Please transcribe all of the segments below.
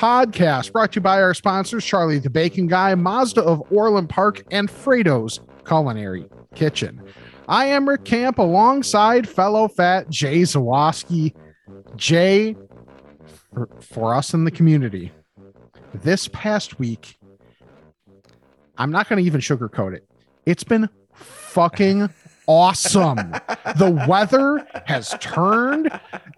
podcast, brought to you by our sponsors, Charlie the Bacon Guy, Mazda of Orland Park, and Fredo's Culinary Kitchen. I am Rick Camp alongside fellow fat Jay Zawoski. Jay, for, for us in the community, this past week, I'm not going to even sugarcoat it. It's been fucking awesome. the weather has turned.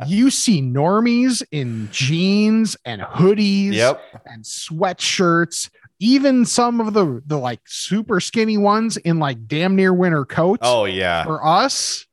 You see normies in jeans and hoodies Yep. and sweatshirts, even some of the the like super skinny ones in like damn near winter coats. Oh yeah. For us,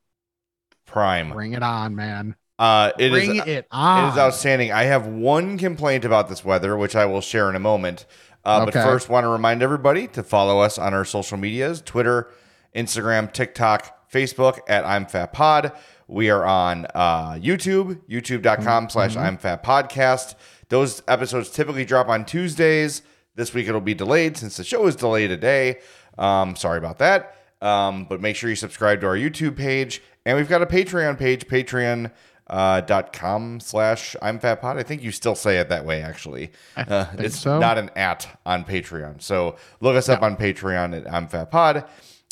Prime. bring it on, man. Uh it is bring it it on. is outstanding. I have one complaint about this weather, which I will share in a moment. Uh, But Okay. first, want to remind everybody to follow us on our social medias: Twitter, Instagram, TikTok, Facebook at I'm Fat Pod. We are on uh, YouTube, youtube.com slash I'm Fat Podcast. Those episodes typically drop on Tuesdays. This week it'll be delayed since the show is delayed a day. Um, sorry about that. Um, but make sure you subscribe to our YouTube page. And we've got a Patreon page, patreon uh, dot com slash I'm Fat Pod. I think you still say it that way, actually. Uh, it's so. not an at on Patreon. So look us up on Patreon at I'm Fat Pod.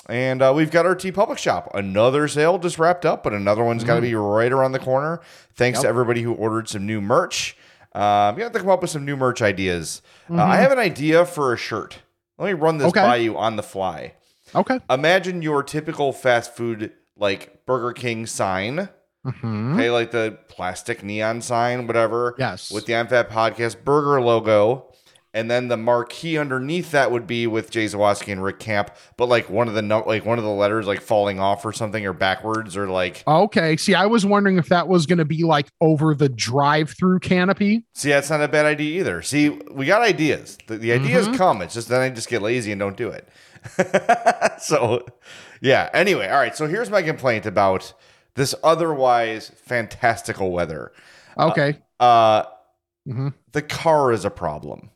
And uh, we've got our TeePublic Shop. Another sale just wrapped up, but another one's got to be right around the corner. Thanks to everybody who ordered some new merch. Um, you have to come up with some new merch ideas. Uh, I have an idea for a shirt. Let me run this Okay. by you on the fly. okay. Imagine your typical fast food, like Burger King sign. Mhm. Okay, like the plastic neon sign, whatever. Yes. With the I'm Fat Podcast burger logo. And then the marquee underneath that would be with Jay Zawoski and Rick Camp, but like one of the no- like one of the letters like falling off or something or backwards or like Okay. See, I was wondering if that was going to be like over the drive-through canopy. see that's not a bad idea either. See, we got ideas. The, the ideas Mm-hmm. come. It's just then I just get lazy and don't do it. so yeah. Anyway, all right. So here's my complaint about this otherwise fantastical weather. Okay. Uh Mhm. the car is a problem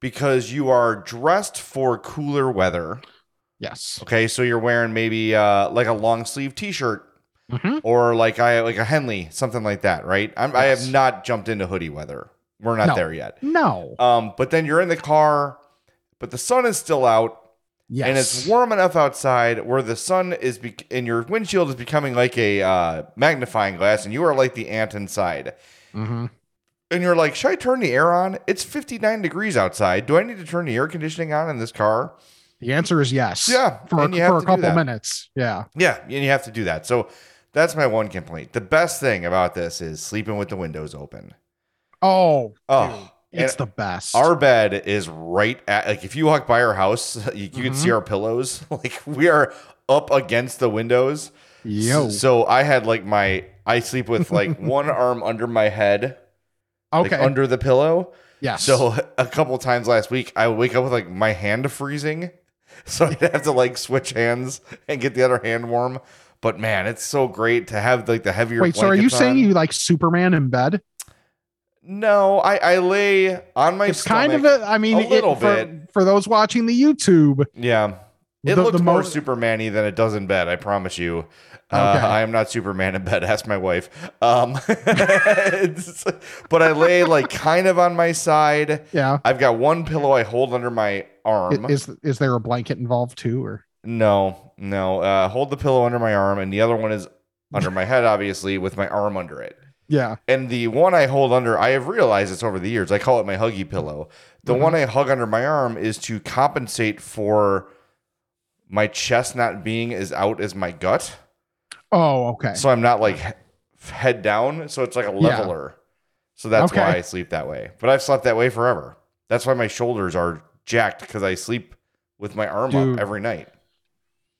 because you are dressed for cooler weather. Yes. Okay, so you're wearing maybe uh, like a long sleeve T-shirt Mhm. or like I like a Henley, something like that, right? I'm, I have not jumped into hoodie weather. We're not No. there yet. No. Um, but then you're in the car, but the sun is still out, Yes. and it's warm enough outside where the sun is be- and your windshield is becoming like a uh, magnifying glass, and you are like the ant inside. hmm and you're like, should I turn the air on? It's 59 degrees outside. Do I need to turn the air conditioning on in this car? The answer is yes. Yeah, For, a, and you have for a couple minutes. Yeah. Yeah, and you have to do that. So that's my one complaint. The best thing about this is sleeping with the windows open. Oh, Oh, dude, it's the best. our bed is right at like if you walk by our house, you, you can Mm-hmm. see our pillows. Like we are up against the windows. Yo. So I had like my I sleep with like one arm under my head, like okay. under the pillow. Yeah. So a couple times last week, I would wake up with like my hand freezing, so I'd have to like switch hands and get the other hand warm. But man, it's so great to have like the heavier. wait. So are you blankets saying you like Superman in bed? No, I I lay on my. it's kind of a. I mean, a little it, for, bit. for those watching the YouTube. Yeah, it The- looks more mo- Superman-y than it does in bed. I promise you. Uh, Okay. I am not Superman in bed. Ask my wife. Um, but I lay like kind of on my side. Yeah. I've got one pillow I hold under my arm. Is is there a blanket involved too, or No, no. Uh, hold the pillow under my arm, and the other one is under my head, obviously, with my arm under it. yeah? And the one I hold under, I have realized this over the years. I call it my huggy pillow. The Mm-hmm. one I hug under my arm is to compensate for my chest not being as out as my gut. Oh, okay. So I'm not like head down. So it's like a leveler. So that's Okay. why I sleep that way. But I've slept that way forever. That's why my shoulders are jacked because I sleep with my arm Dude. up every night.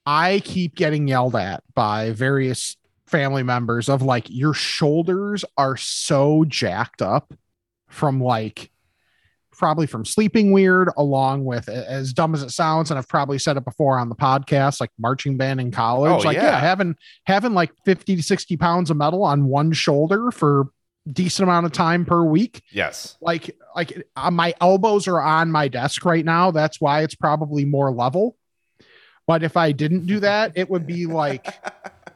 I keep getting yelled at by various family members of like your shoulders are so jacked up from like probably from sleeping weird, along with as dumb as it sounds, and I've probably said it before on the podcast, like marching band in college. Oh, like, yeah. yeah, having having like 50 to 60 pounds of metal on one shoulder for decent amount of time per week. Yes. Like, like uh, my elbows are on my desk right now. That's why it's probably more level. But if I didn't do that, it would be like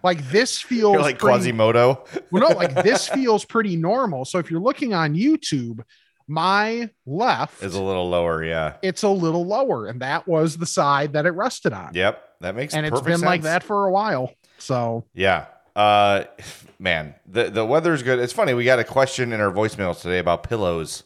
like this feels You're like pretty- Quasimodo. well, no, like this feels pretty normal. So if you're looking on YouTube, my left Is a little lower. Yeah. it's a little lower, and that was the side that it rested on. Yep. That makes sense. and it's been like that for a while. So Yeah. Uh, man, the the weather's good. It's funny. We got a question in our voicemails today about pillows,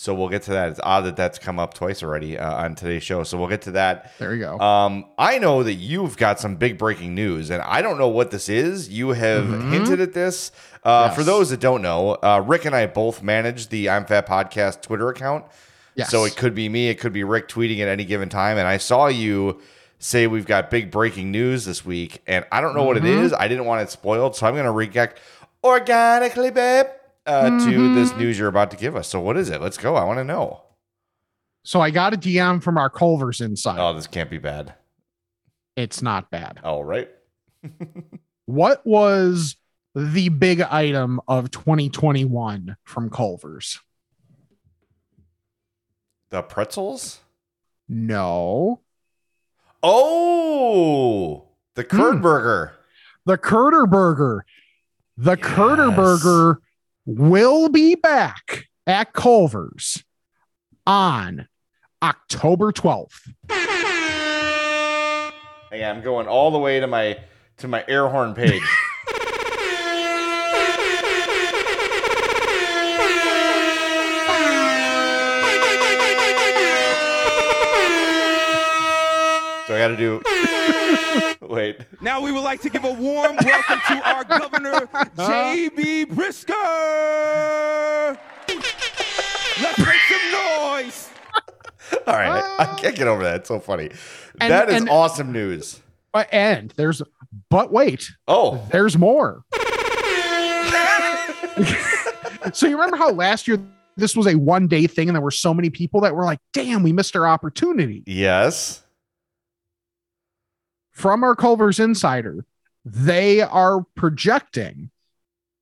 so we'll get to that. It's odd that that's come up twice already uh, on today's show. So we'll get to that. there you go. Um, I know that you've got some big breaking news, and I don't know what this is. You have hinted at this. Uh, Yes. For those that don't know, uh, Rick and I both manage the I'm Fat Podcast Twitter account. yes. So it could be me, it could be Rick tweeting at any given time. And I saw you say we've got big breaking news this week, and I don't know what it Mm-hmm. is. I didn't want it spoiled, so I'm going to react organically, babe, uh, Mm-hmm. to this news you're about to give us. So what is it? Let's go. I want to know. so I got a DM from our Culver's inside. Oh, this can't be bad. it's not bad. All right. What was the big item of 2021 from Culver's? The pretzels? No. Oh, the curd Hmm. burger. The CurderBurger. The Yes. Burger will be back at Culver's on October 12th. Hey, I'm going all the way to my to my air horn page. so I got to do. Wait. Now we would like to give a warm welcome to our governor, uh-huh. J.B. Pritzker. Let's make some noise. All right. I, I can't get over that. It's so funny. And- that is and- awesome news. Uh, and there's but wait, Oh, there's more. so you remember how last year this was a one day thing and there were so many people that were like, damn, we missed our opportunity. yes. From our Culver's Insider, they are projecting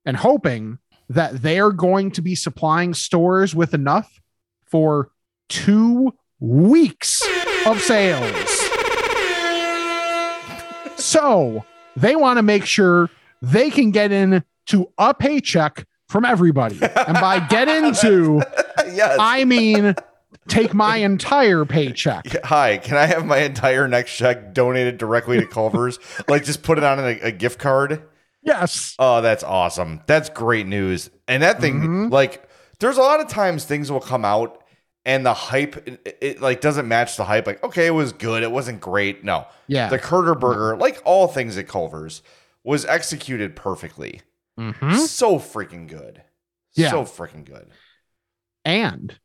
and hoping that they are going to be supplying stores with enough for two weeks of sales. So they want to make sure they can get into a paycheck from everybody. And by get into, yes. I mean take my entire paycheck. Hi, can I have my entire next check donated directly to Culver's? like, just put it on a, a gift card. Yes. Oh, that's awesome. That's great news. And that thing, Mhm. like, there's a lot of times things will come out and the hype, it, it, like doesn't match the hype. Like, okay, it was good, it wasn't great. No, Yeah. the CurderBurger, like all things at Culver's, was executed perfectly. Mhm. So freaking good. Yeah. So freaking good. And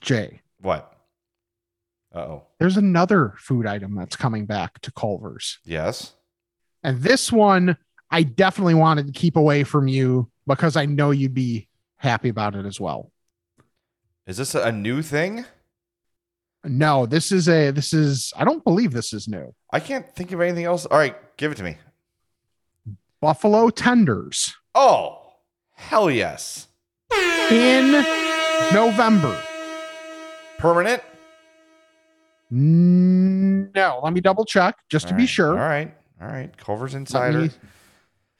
Jay, What? Uh oh. there's another food item that's coming back to Culver's. Yes. And this one I definitely wanted to keep away from you because I know you'd be happy about it as well. Is this a new thing? No, this is a this is I don't believe this is new. I can't think of anything else. All right, give it to me. Buffalo tenders Oh, hell yes. in November. Permanent? No, let me double check just to All be right, sure. All right. All right. Culver's Insider. me-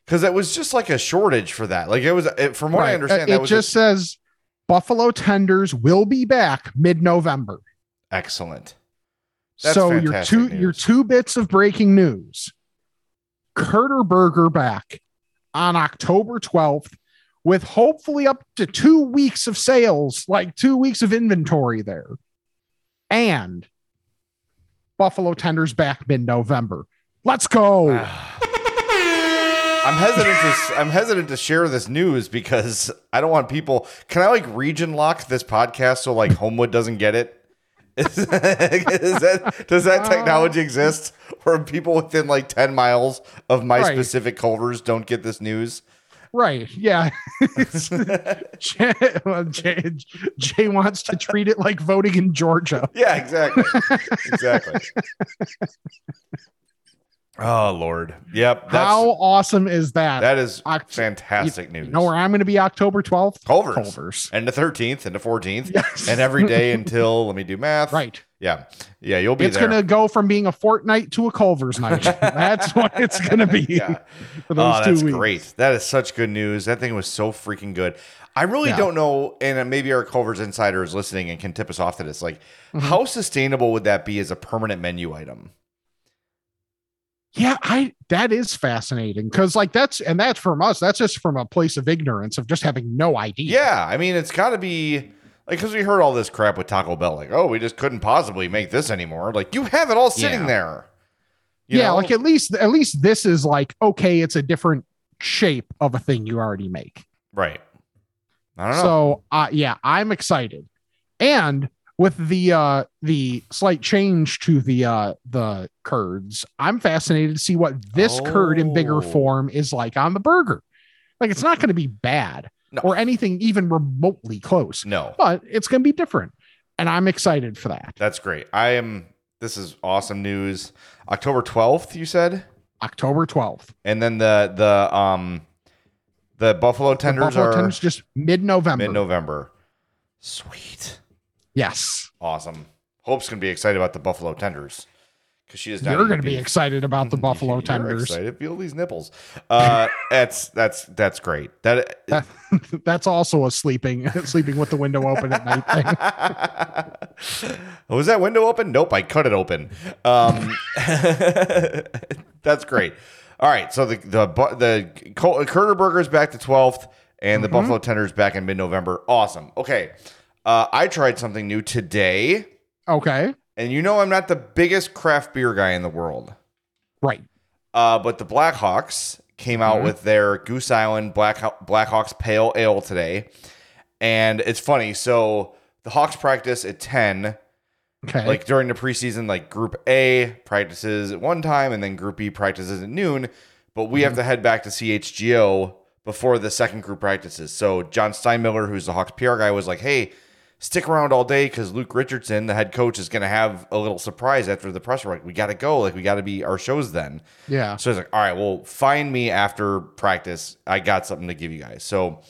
Because it was just like a shortage for that. Like it was, it, from what I understand, uh, that it was just just says Buffalo tenders will be back mid-November. excellent. That's so your two news. your two bits of breaking news. CurderBurger back on October 12th with hopefully up to 2 weeks of sales, like 2 weeks of inventory there. And Buffalo tenders back mid-November. Let's go. I'm hesitant to I'm hesitant to share this news because I don't want people. Can I like region lock this podcast so like Homewood doesn't get it? That does that technology uh. exist where people within like ten miles of my Right. specific Culvers don't get this news? Right. Yeah. Jay, well, Jay, Jay wants to treat it like voting in Georgia. Yeah, exactly. exactly. Oh Lord. Yep. That's How awesome is that? that is Oct- fantastic you news. know where I'm going to be October 12th? Culver's. Culver's. And the 13th and the 14th. Yes. And every day until let me do math. Right. Yeah. Yeah, you'll be It's going to go from being a fortnight to a Culver's night. That's what it's going to be Yeah. for those oh, two that's weeks. great. That is such good news. That thing was so freaking good. I really Yeah. don't know, and maybe our Culver's insider is listening and can tip us off to this. Like, Mm-hmm. how sustainable would that be as a permanent menu item? Yeah, I that is fascinating because like that's and that's from us. That's just from a place of ignorance of just having no idea. Yeah, I mean, it's got to be like because we heard all this crap with Taco Bell, like, oh, we just couldn't possibly make this anymore. Like, you have it all sitting Yeah. there. You yeah, know? like at least at least this is like okay, it's a different shape of a thing you already make. right. I don't know. So uh yeah, I'm excited. And with the uh the slight change to the uh the curds, I'm fascinated to see what this curd in bigger Oh. form is like on the burger. Like it's not going to be bad No. or anything even remotely close, no, but it's going to be different. And I'm excited for that. that's great. I am. This is awesome news. October twelfth, you said, October 12th. and then the the um the buffalo The tenders Buffalo are tenders just mid-November. mid November. Sweet, yes. awesome. Hope's gonna be excited about the buffalo tenders because she is not. You're going to be excited about the Buffalo tenders. Excited. Feel these nipples. Uh, that's that's that's great. That That, that's also a sleeping sleeping with the window open at night thing. was that window open? Nope, I cut it open. Um, that's great. All right, so the the the CurderBurger's back to twelfth, and the Mm-hmm. Buffalo Tenders back in mid November. Awesome. Okay, uh, I tried something new today, Okay. And you know I'm not the biggest craft beer guy in the world. Right. Uh, but the Blackhawks came out Mhm. with their Goose Island Black Blackhawks Pale Ale today, and it's funny. So the Hawks practice at ten, Okay. like during the preseason. Like Group A practices at one time, and then Group B practices at noon. But we have to head back to CHGO before the second group practices. So John Steinmiller, who's the Hawks PR guy, was like, "Hey." Stick around all day because Luke Richardson, the head coach, is going to have a little surprise after the press. Like, we got to go. Like, we got to be our shows then. yeah. So I was like, all right, well, find me after practice. I got something to give you guys. So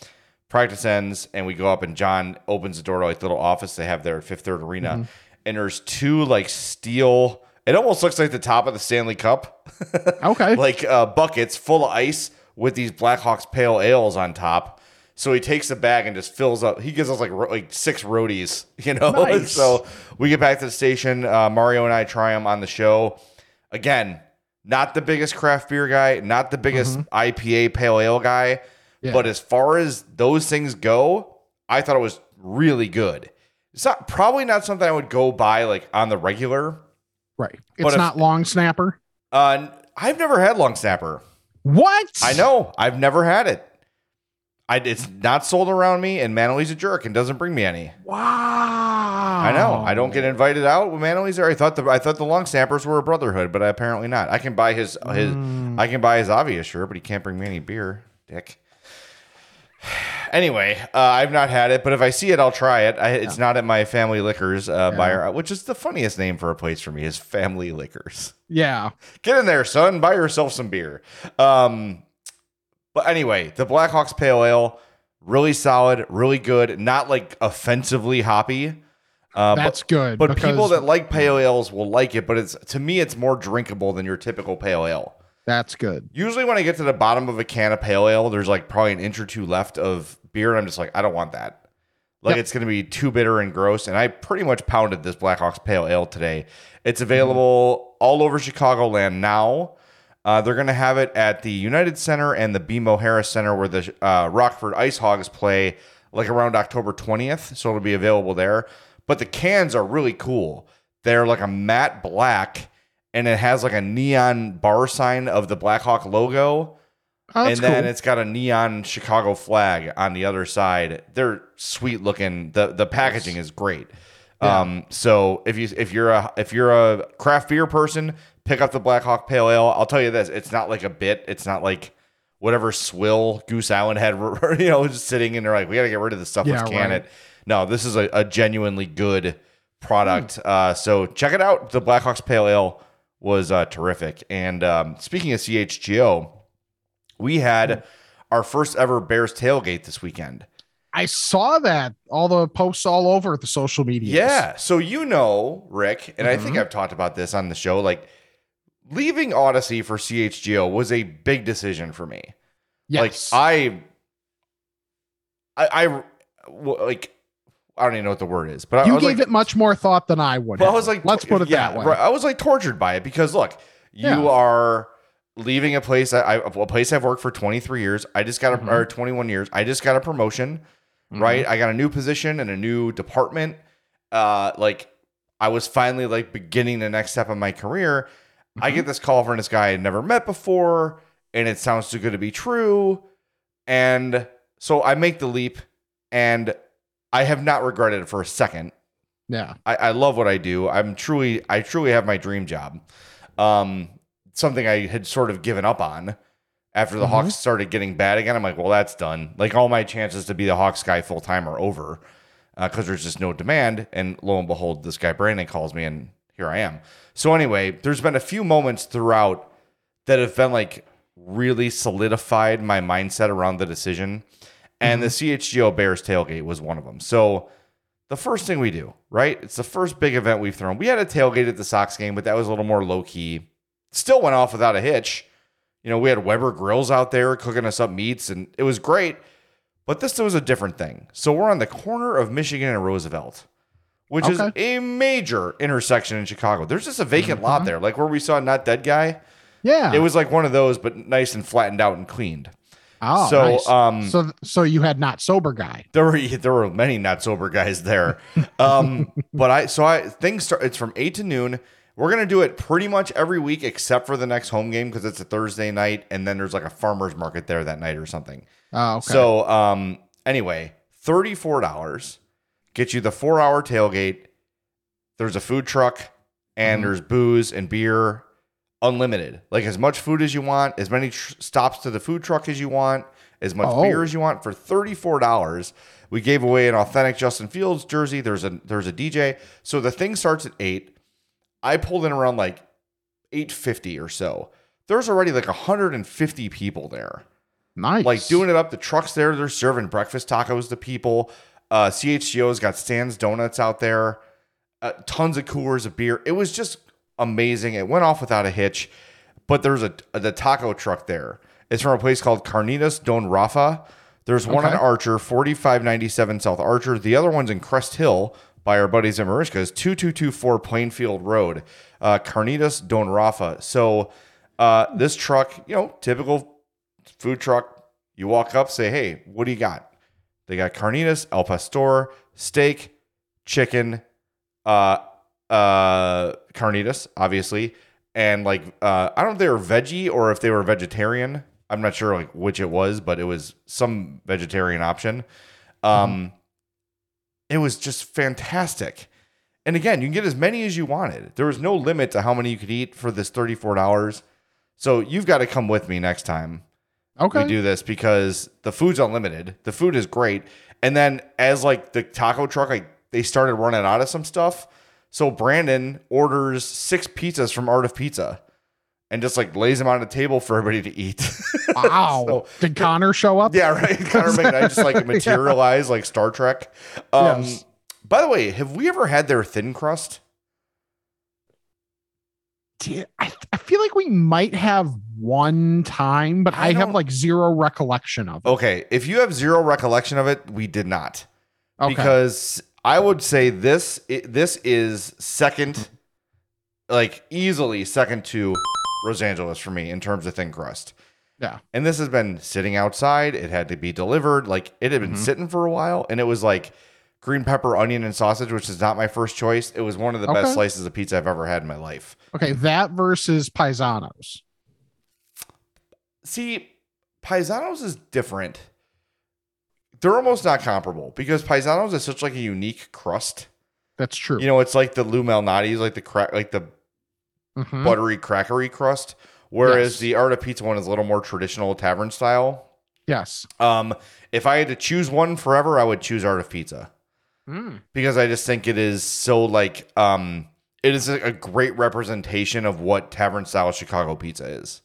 practice ends and we go up and John opens the door to like the little office they have there at Fifth Third Arena. Mm-hmm. And there's two like steel, it almost looks like the top of the Stanley Cup, Okay. like uh, buckets full of ice with these Blackhawks pale ales on top. So he takes the bag and just fills up. He gives us like ro- like six roadies, you know. Nice. so we get back to the station. Uh, Mario and I try them on the show. Again, not the biggest craft beer guy, not the biggest IPA pale ale guy, Mm-hmm. Yeah. but as far as those things go, I thought it was really good. It's not probably not something I would go buy like on the regular. right. It's if- not long snapper. Uh, I've never had long snapper. What? I know. I've never had it. I, it's not sold around me, and Manly's a jerk and doesn't bring me any. Wow. I know. I don't get invited out with Manly's there. I thought the I thought the long snappers were a brotherhood, but apparently not. I can buy his his I can buy his obvious shirt, but he can't bring me any beer, dick. Anyway, uh, I've not had it, but if I see it, I'll try it. I, it's not at my family liquors uh, buyer, which is the funniest name for a place for me is Family Liquors. Yeah. Get in there, son. Buy yourself some beer. Um, but anyway, the Blackhawks Pale Ale, really solid, really good. Not like offensively hoppy. Uh, That's but, good. But because people that like pale ales will like it. But it's to me, it's more drinkable than your typical pale ale. that's good. Usually, when I get to the bottom of a can of pale ale, there's like probably an inch or two left of beer, and I'm just like, I don't want that. Like Yep. it's going to be too bitter and gross. And I pretty much pounded this Blackhawks Pale Ale today. It's available all over Chicagoland now. Uh, they're going to have it at the United Center and the BMO Harris Center, where the uh, Rockford Ice Hogs play, like around October 20th. So it'll be available there. But the cans are really cool. They're like a matte black, and it has like a neon bar sign of the Blackhawk logo Oh, and then cool. it's got a neon Chicago flag on the other side. They're sweet looking. the The packaging is great. Yeah. Um, so if you if you're a if you're a craft beer person, pick up the Black Hawk Pale Ale. I'll tell you this: it's not like a bit. It's not like whatever swill Goose Island had, you know, just sitting in they're like, we got to get rid of this stuff. Yeah, Let's can right. it. No, this is a, a genuinely good product. Hmm. Uh, so check it out. The Blackhawks Pale Ale was uh, terrific. And um, speaking of CHGO, we had Hmm. our first ever Bears tailgate this weekend. I saw that all the posts all over the social media. Yeah. So you know, Rick, and I think Mhm. I've talked about this on the show. Like leaving Audacy for CHGO was a big decision for me. Yes. Like I, I, like I don't even know what the word is, but I, I you was gave like, it much more thought than I would. well, I was like, let's put it yeah, that way. right. I was like tortured by it because look, you Yeah. are leaving a place I, a place I've worked for 23 years. I just got a, Mhm. or 21 years. I just got a promotion, Mhm. right? I got a new position and a new department. Uh, like I was finally like beginning the next step of my career. I get this call from this guy I'd never met before, and it sounds too good to be true. And so I make the leap, and I have not regretted it for a second. Yeah. I, I love what I do. I'm truly, I truly have my dream job. Um, something I had sort of given up on after the Mhm. Hawks started getting bad again. I'm like, well, that's done. Like all my chances to be the Hawks guy full time are over because there's just no demand. And lo and behold, this guy Brandon calls me, and here I am. So anyway, there's been a few moments throughout that have been like really solidified my mindset around the decision. And the mm-hmm. CHGO Bears tailgate was one of them. So the first thing we do, right? It's the first big event we've thrown. We had a tailgate at the Sox game, but that was a little more low key. Still went off without a hitch. You know, we had Weber Grills out there cooking us up meats, and it was great. But this was a different thing. So we're on the corner of Michigan and Roosevelt, which is a major intersection in Chicago. There's just a vacant lot there, like where we saw Not Dead Guy. Yeah. It was like one of those, but nice and flattened out and cleaned. oh, so, nice. um, so so you had not sober guy. there were there were many not sober guys there um but i so i things start it's from 8 to noon we're gonna do it pretty much every week except for the next home game because it's a thursday night and then there's like a farmers market there that night or something Oh, okay. so um anyway $34 get you the four hour tailgate there's a food truck and Mhm. there's booze and beer unlimited like as much food as you want as many tr- stops to the food truck as you want as much Oh. beer as you want for $34 we gave away an authentic justin fields jersey there's a there's a dj so the thing starts at 8 i pulled in around like 850 or so there's already like 150 people there nice. like doing it up. The trucks there, they're serving breakfast tacos to people. Uh, CHGO's got Stan's Donuts out there, uh, tons of coolers of beer. It was just amazing. It went off without a hitch. But there's a the taco truck there. It's from a place called Carnitas Don Rafa. There's one on Archer, 4597 South Archer. The other one's in Crest Hill by our buddies at Marishka's, 2224 Plainfield Road. Uh, Carnitas Don Rafa. So uh, this truck, you know, typical food truck. You walk up, say, "Hey, what do you got?" They got carnitas, al pastor, steak, chicken, uh, uh, carnitas, obviously, and like uh, I don't know if they were veggie or if they were vegetarian. I'm not sure like which it was, but it was some vegetarian option. Um, it was just fantastic. And again, you can get as many as you wanted. There was no limit to how many you could eat for this $34. So you've got to come with me next time okay. we do this because the food's unlimited. The food is great. And then as like the taco truck, like they started running out of some stuff. So Brandon orders six pizzas from Art of Pizza and just like lays them on the table for everybody to eat. Wow. So- Did Connor show up? yeah, right. Connor McKnight just like materialize like Star Trek. Um, Yes. By the way, have we ever had their thin crust? I, I feel like we might have one time, but I I, have like zero recollection of it. Okay, if you have zero recollection of it, we did not. Okay. because I would say this this is second, like easily second to Los Angeles for me in terms of thin crust. Yeah. And this has been sitting outside. It had to be delivered. Like it had been Mhm. sitting for a while, and it was like green pepper, onion, and sausage, which is not my first choice. It was one of the Okay. best slices of pizza I've ever had in my life. Okay, that versus Paisanos. See, Paisanos is different. They're almost not comparable because Paisanos is such like a unique crust. That's true. You know, it's like the Lou Malnati's, like the crack, like the Mhm. buttery crackery crust. whereas Yes. the Art of Pizza one is a little more traditional tavern style. Yes. Um, if I had to choose one forever, I would choose Art of Pizza Mm. because I just think it is so like um, it is a great representation of what tavern style Chicago pizza is.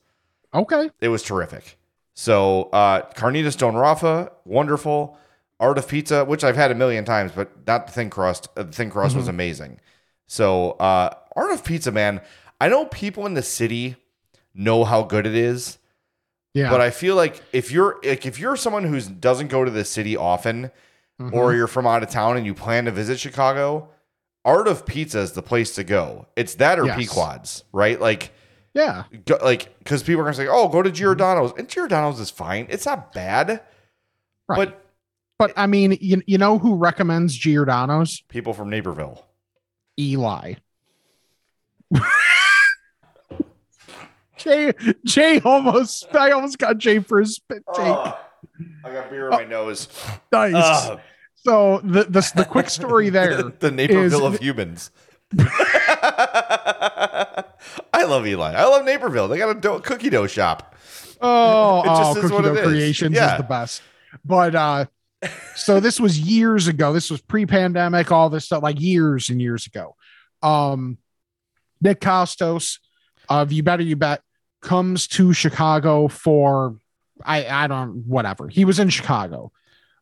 Okay. It was terrific. So uh, Carnitas Don Rafa, wonderful. Art of Pizza, which I've had a million times, but not the thin crust. Uh, the thin crust Mm-hmm. was amazing. So uh, Art of Pizza, man. I know people in the city know how good it is, Yeah. but I feel like if you're like if you're someone who doesn't go to the city often, Mhm. or you're from out of town and you plan to visit Chicago, Art of Pizza is the place to go. It's that or Yes. Pequod's, right? Like yeah. go, like because people are gonna say, "Oh, go to mm-hmm. Giordano's," and Giordano's is fine. It's not bad, Right. but But I mean, you, you know who recommends Giordano's? people from Naperville. Eli. Jay, Jay almost, I almost got Jay for his spit take. Ugh. I got beer in my nose. nice. Ugh. So the, the the quick story there. the Naperville is- of humans. I love Eli. I love Naperville. They got a dough, cookie dough shop. Oh, oh Cookie Dough. Creations Yeah. is the best. But uh so this was years ago. This was pre-pandemic, all this stuff, like years and years ago. Um Nick Kostos of You Better You Bet comes to Chicago for I I don't whatever. He was in Chicago.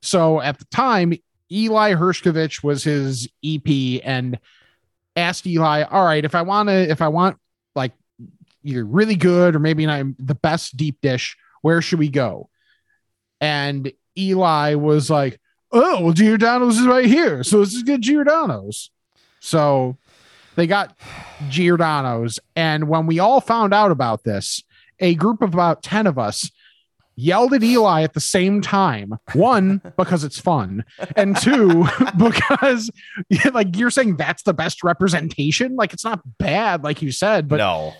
So at the time, Eli Hershkovich was his EP and asked Eli, all right, if I want to, if I want like either really good or maybe not the best deep dish, where should we go? And Eli was like, oh, well, Giordano's is right here. So let's just get Giordano's. So they got Giordano's. And when we all found out about this, a group of about 10 of us yelled at Eli at the same time. One, because it's fun, and two, because like you're saying that's the best representation. Like it's not bad, like you said, but no,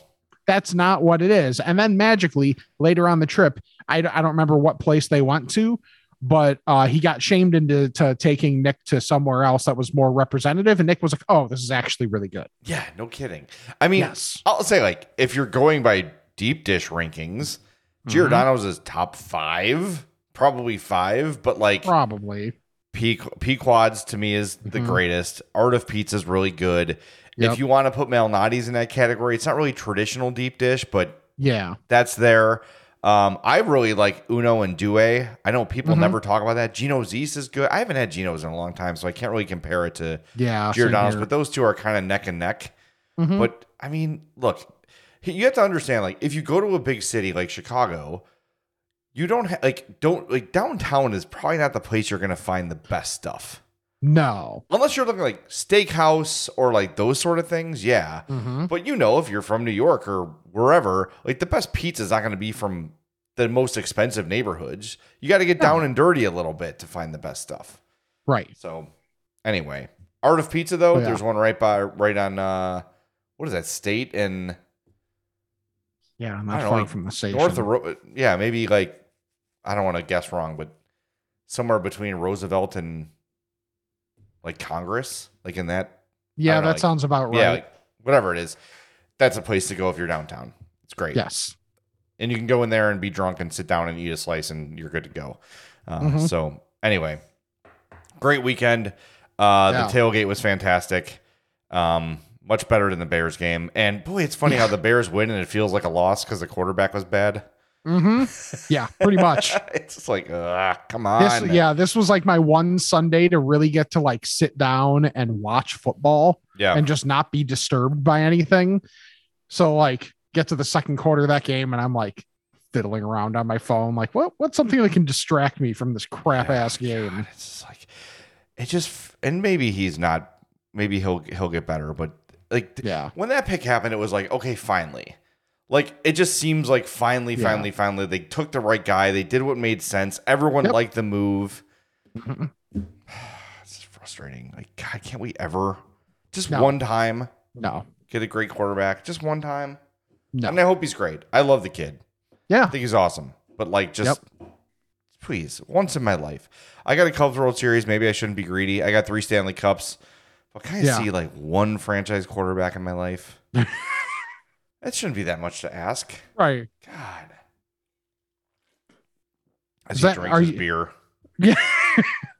that's not what it is. And then magically later on the trip, I, I don't remember what place they went to, but uh, he got shamed into to taking Nick to somewhere else that was more representative. And Nick was like, "Oh, this is actually really good." yeah, no kidding. I mean, Yes. I'll say like if you're going by deep dish rankings, Mm-hmm. Giordano's is top five, probably five, but like Probably. P Pequod's to me is the Mhm. greatest. Art of Pizza is really good. Yep. If you want to put Malnati's in that category, it's not really traditional deep dish, but Yeah. that's there. Um, I really like Uno and Due. I know people Mhm. never talk about that. Gino's East is good. I haven't had Gino's in a long time, so I can't really compare it to Yeah. Giordano's, but those two are kind of neck and neck. Mhm. But I mean, look, you have to understand, like, if you go to a big city like Chicago, you don't ha- like don't like downtown is probably not the place you're gonna find the best stuff. no. Unless you're looking like steakhouse or like those sort of things, yeah. Mhm. But you know, if you're from New York or wherever, like the best pizza is not going to be from the most expensive neighborhoods. You got to get down and dirty a little bit to find the best stuff. Right. So, anyway, Art of Pizza though, Oh, yeah. there's one right by right on uh what is that state and Yeah. Not know, far like from the station. north of Ro- yeah, maybe like I don't want to guess wrong, but somewhere between Roosevelt and like Congress, like in that yeah, don't that like- sounds about right. yeah, like, whatever it is. That's a place to go if you're downtown. It's great. yes. and you can go in there and be drunk and sit down and eat a slice and you're good to go. Uh, Mhm. So anyway, great weekend. Uh, Yeah. The tailgate was fantastic. Um, much better than the Bears game. And boy, it's funny how the Bears win and it feels like a loss because the quarterback was bad. hmm Yeah. Pretty much. it's just like, uh, come this on. yeah this was like my one sunday to really get to like sit down and watch football Yeah. and just not be disturbed by anything so like get to the second quarter of that game and i'm like fiddling around on my phone like what what's something that can distract me from this crap ass game God, it's just like it just and maybe he's not maybe he'll he'll get better but like yeah when that pick happened, it was like, okay, finally. Like it just seems like finally, Yeah. finally, finally, they took the right guy. They did what made sense. Everyone Yep. liked the move. Mhm. it's frustrating. Like, God, can't we ever just No. one time no get a great quarterback? Just one time. no And I hope he's great. I love the kid. yeah I think he's awesome. But like, just please, once in my life, I got a Cubs World Series. Maybe I shouldn't be greedy. I got three Stanley Cups. Can I Yeah. see like one franchise quarterback in my life? That shouldn't be that much to ask. Right. God. As Is he that- drinks his you- beer Yeah.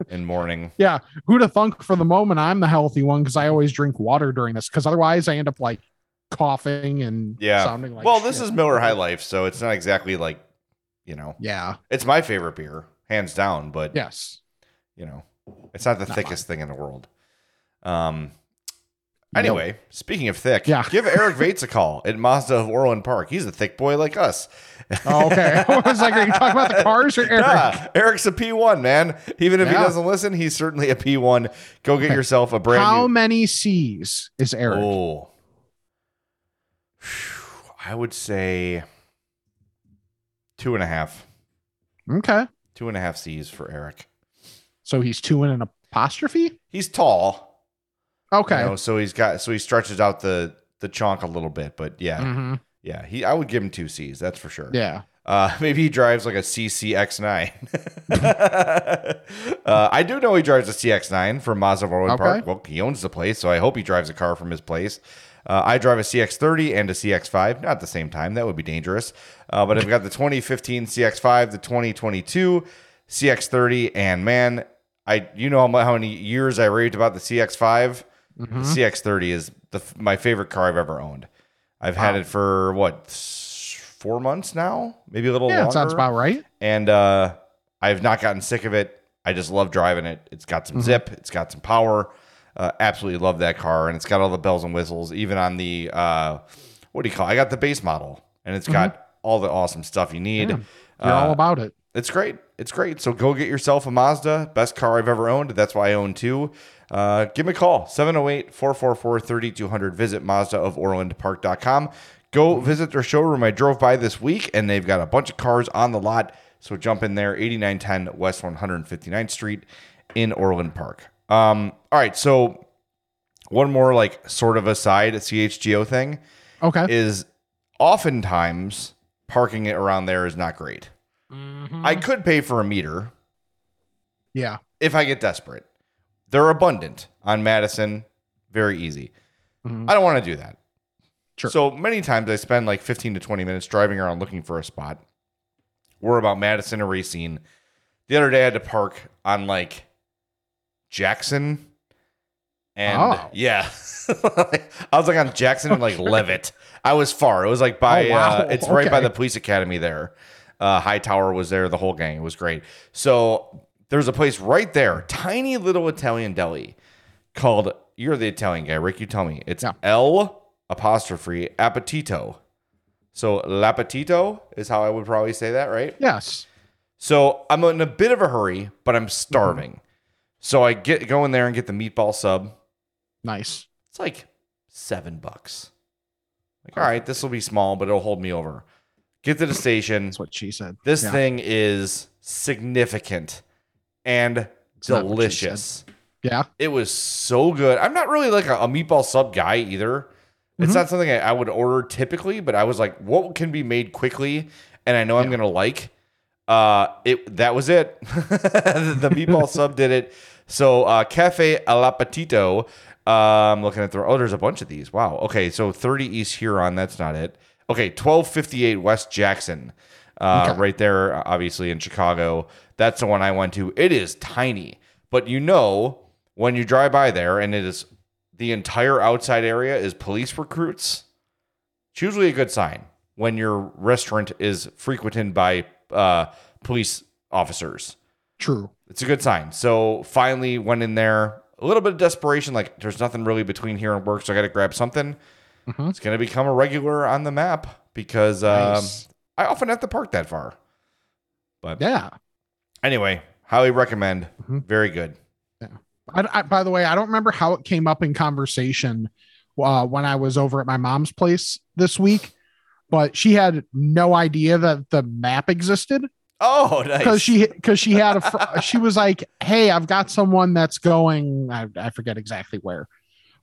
in morning. Yeah. Who'd have thunk for the moment I'm the healthy one because I always drink water during this because otherwise I end up like coughing and Yeah. sounding like well, this is Miller High Life, so it's not exactly like, you know, yeah. it's my favorite beer, hands down, but Yes. you know, it's not the Not thickest thing in the world. Um anyway, speaking of thick, Yeah. give Eric Vates a call at Mazda of Orland Park. He's a thick boy like us. Oh, okay. I was like, are you talking about the cars or Eric? Nah, Eric's a P1, man. Even if he doesn't listen, he's certainly a P1. Go get yourself a brand How new many C's is Eric? Oh. I would say two and a half. Okay. Two and a half C's for Eric. So he's two in an apostrophe? He's tall. Okay. You know, so he's got so he stretches out the the chunk a little bit, but yeah. Mhm. Yeah. He I would give him two C's, that's for sure. Yeah. Uh, maybe he drives like a CCX9. uh, I do know he drives a CX9 from Mazda of Okay. Park. Well, he owns the place, so I hope he drives a car from his place. Uh, I drive a CX30 and a CX5, not at the same time. That would be dangerous. Uh, but I've got the 2015 CX5, the 2022 CX30, and man, I you know how many years I raved about the CX5. The Mhm. CX30 is the my favorite car I've ever owned. I've had Wow. it for what four months now, maybe a little Yeah, longer. that sounds about right. and uh, I've not gotten sick of it. I just love driving it. It's got some Mhm. zip. It's got some power. Uh, absolutely love that car, and it's got all the bells and whistles. Even on the uh, what do you call? It? I got the base model, and it's got all the awesome stuff you need. Mm-hmm. Yeah, You're all Uh, about it. it's great. It's great. So go get yourself a Mazda. Best car I've ever owned. That's why I own two. Uh, give me a call 708 444 3200. Visit MazdaofOrlandPark.com. Go visit their showroom. I drove by this week and they've got a bunch of cars on the lot. So jump in there 8910 West 159th Street in Orland Park. Um, all right. So one more, like, sort of aside a CHGO thing Okay. is oftentimes parking it around there is not great. Mm-hmm. I could pay for a meter yeah. if I get desperate. They're abundant on Madison, very easy. Mhm. I don't want to do that. Sure. So many times I spend like 15 to 20 minutes driving around looking for a spot. We're about Madison or Racine. The other day I had to park on like Jackson and Oh. yeah. I was like on Jackson and like Leavitt. I was far. It was like by Oh, wow. uh, it's right by the police academy there. Uh, Hightower was there, the whole gang. It was great. So there's a place right there, tiny little Italian deli called. You're the Italian guy, Rick. You tell me. It's Yeah. L apostrophe appetito. So l'appetito is how I would probably say that, right? Yes. So I'm in a bit of a hurry, but I'm starving. So I get go in there and get the meatball sub. Nice. It's like seven bucks. Like, all right, this will be small, but it'll hold me over. Get to the station. That's what she said. This Yeah. thing is significant and It's not what she delicious. Yeah. It was so good. I'm not really like a, a meatball sub guy either. It's Mhm. not something I, I would order typically, but I was like, what can be made quickly and I know I'm gonna like? Uh, it that was it. the meatball sub did it. So uh, Cafe al Appetito. Uh, I'm looking at the oh, there's a bunch of these. Wow. Okay, so 30 East Huron. That's not it. Okay, 1258 West Jackson. Uh, Okay. right there, obviously in Chicago. That's the one I went to. It is tiny, but you know when you drive by there and it is the entire outside area is police recruits. It's usually a good sign when your restaurant is frequented by uh, police officers. True. It's a good sign. So finally went in there. A little bit of desperation, like there's nothing really between here and work, so I got to grab something. Mhm. It's gonna become a regular on the map because um, I often have to park that far. But Yeah. anyway, highly recommend. Mhm. Very good. I, I, by the way, I don't remember how it came up in conversation uh, when I was over at my mom's place this week, but she had no idea that the map existed Oh, nice. because she because she had a fr- she was like, "Hey, I've got someone that's going. I, I forget exactly where,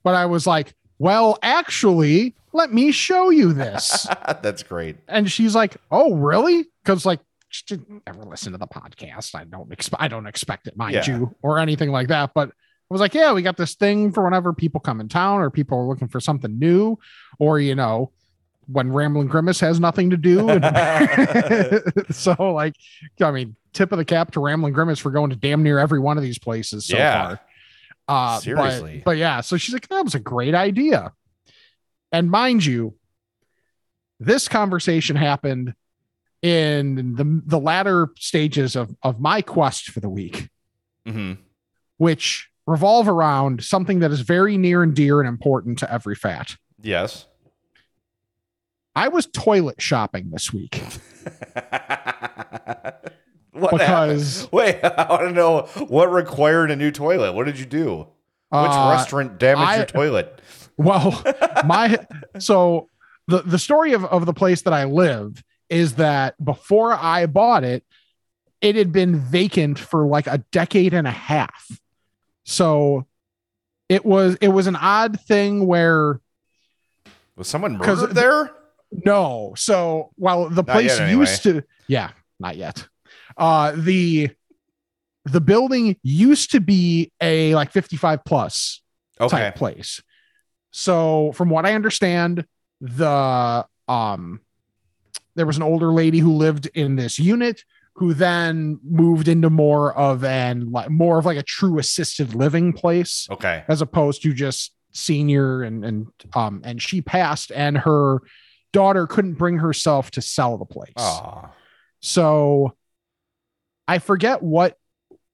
but I was like, well, actually, let me show you this." That's great. and she's like, "Oh, really?" Because like she didn't ever listen to the podcast. I don't expect I don't expect it, mind Yeah. you, or anything like that. But I was like, "Yeah, we got this thing for whenever people come in town or people are looking for something new, or you know, when Rambling Grimace has nothing to do. So, like, I mean, tip of the cap to Rambling Grimace for going to damn near every one of these places so Yeah. far. Uh, but- Seriously. But, yeah, so she's like, that was a great idea. And mind you, this conversation happened in the the latter stages of of my quest for the week, hmm which revolve around something that is very near and dear and important to every fat. Yes. I was toilet shopping this week what because happened? Wait, I want to know what required a new toilet. What did you do? Which uh, restaurant damaged I- your toilet? Well, my so the the story of of the place that I live is that before I bought it, it had been vacant for like a decade and a half. So it was it was an odd thing where Was someone murdered the- there? no, so while the Not place yet, anyway. used to yeah, not yet. Uh the the building used to be a like 55 plus Okay. type place. So from what I understand, the um there was an older lady who lived in this unit who then moved into more of an like more of like a true assisted living place Okay. as opposed to just senior and and um and she passed and her daughter couldn't bring herself to sell the place. Oh. So I forget what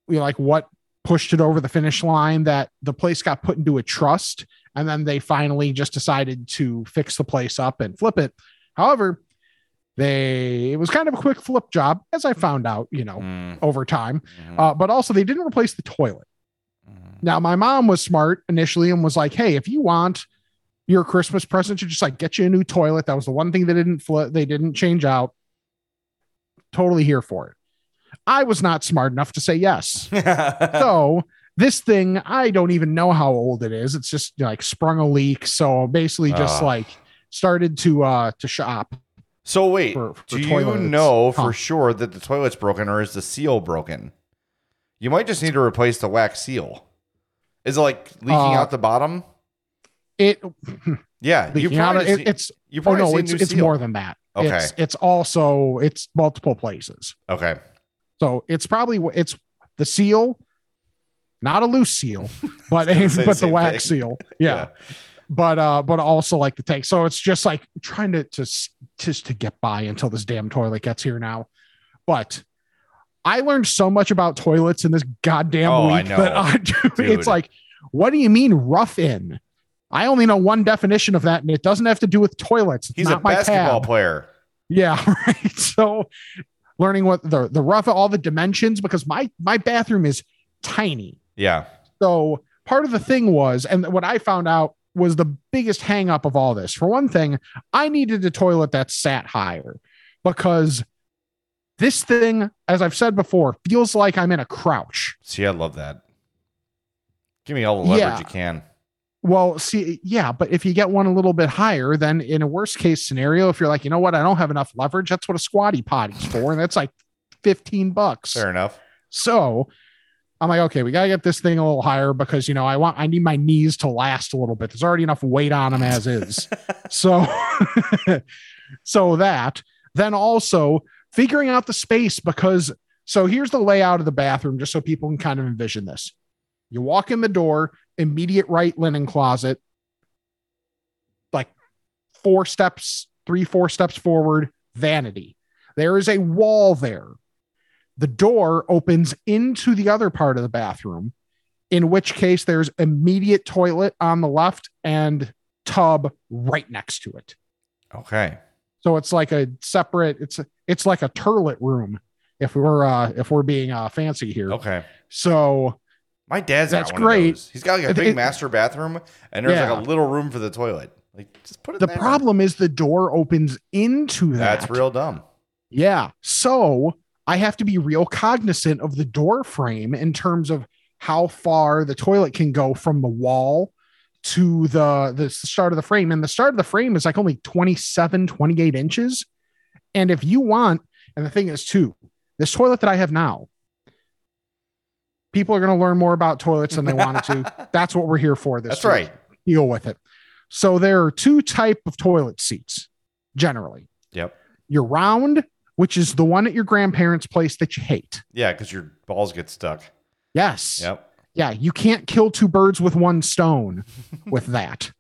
you know, like what pushed it over the finish line that the place got put into a trust and then they finally just decided to fix the place up and flip it. However, they it was kind of a quick flip job as I found out, you know, Mm, over time. mhm, Uh, but also they didn't replace the toilet. mhm. Now my mom was smart initially and was like, "Hey, if you want your Christmas present to just like get you a new toilet, that was the one thing they didn't flip, they didn't change out. Totally here for it." I was not smart enough to say yes. so this thing, I don't even know how old it is. It's just like sprung a leak. So basically just Ah. like started to uh to shop. so wait, for- for do you toilets. know for sure that the toilet's broken or is the seal broken? You might just need to replace the wax seal. Is it like leaking Uh, out the bottom? It, Yeah, you leaking out, probably it it's you oh no, it's it's seal. more than that. Okay. It's it's also it's multiple places. Okay. So it's probably it's the seal, not a loose seal, but the but the wax thing. seal. Yeah. But uh, but also like the tank. So it's just like trying to to just to get by until this damn toilet gets here now. But I learned so much about toilets in this goddamn Oh, week know, that I dude. It's like, what do you mean rough in? I only know one definition of that, and it doesn't have to do with toilets. It's He's not a my basketball tab. player. Yeah, right. So learning what the the rough all the dimensions because my my bathroom is tiny. Yeah. So part of the thing was, and what I found out was the biggest hang up of all this. For one thing, I needed a toilet that sat higher because this thing, as I've said before, feels like I'm in a crouch. See, I love that. Give me all the leverage Yeah. you can. Well, see, yeah, but if you get one a little bit higher, then in a worst case scenario, if you're like, you know what, I don't have enough leverage, that's what a squatty potty's for, and that's like 15 bucks. Fair enough. So I'm like, okay, we gotta get this thing a little higher because you know I want I need my knees to last a little bit. There's already enough weight on them as is. so so that then also figuring out the space because so here's the layout of the bathroom just so people can kind of envision this. You walk in the door, immediate right linen closet, like four steps, three, four steps forward, vanity. There is a wall there the door opens into the other part of the bathroom, in which case there's immediate toilet on the left and tub right next to it. Okay. So it's like a separate. It's a, it's like a turlet room if we're uh if we're being uh fancy here. Okay. So My dad's That's great. He's got like a big it- master bathroom, and there's Yeah. like a little room for the toilet. Like, just put it. the there. problem is the door opens into that. That's real dumb. Yeah. So I have to be real cognizant of the door frame in terms of how far the toilet can go from the wall to the the start of the frame. And the start of the frame is like only 27, 28 inches. And if you want, and the thing is too, this toilet that I have now, people are going to learn more about toilets than they wanted to. That's what we're here for this That's week right. deal with it. So there are two type of toilet seats. generally. Yep. You're round, which is the one at your grandparents' place that you hate. Yeah, because your balls get stuck. Yes. Yep. Yeah, you can't kill two birds with one stone with that.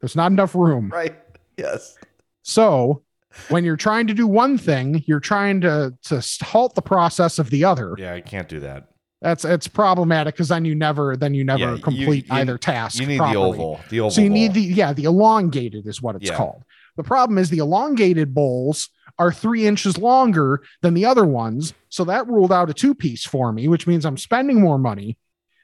There's not enough room. Right. Yes. So, when you're trying to do one thing, you're trying to to halt the process of the other. Yeah, I can't do that. That's it's problematic because then you never then you never Yeah, complete you- either task. You need properly. the oval. The oval. So you need the yeah, the elongated is what it's Yeah. called. The problem is the elongated bowls are three inches longer than the other ones. So that ruled out a two piece for me, which means I'm spending more money.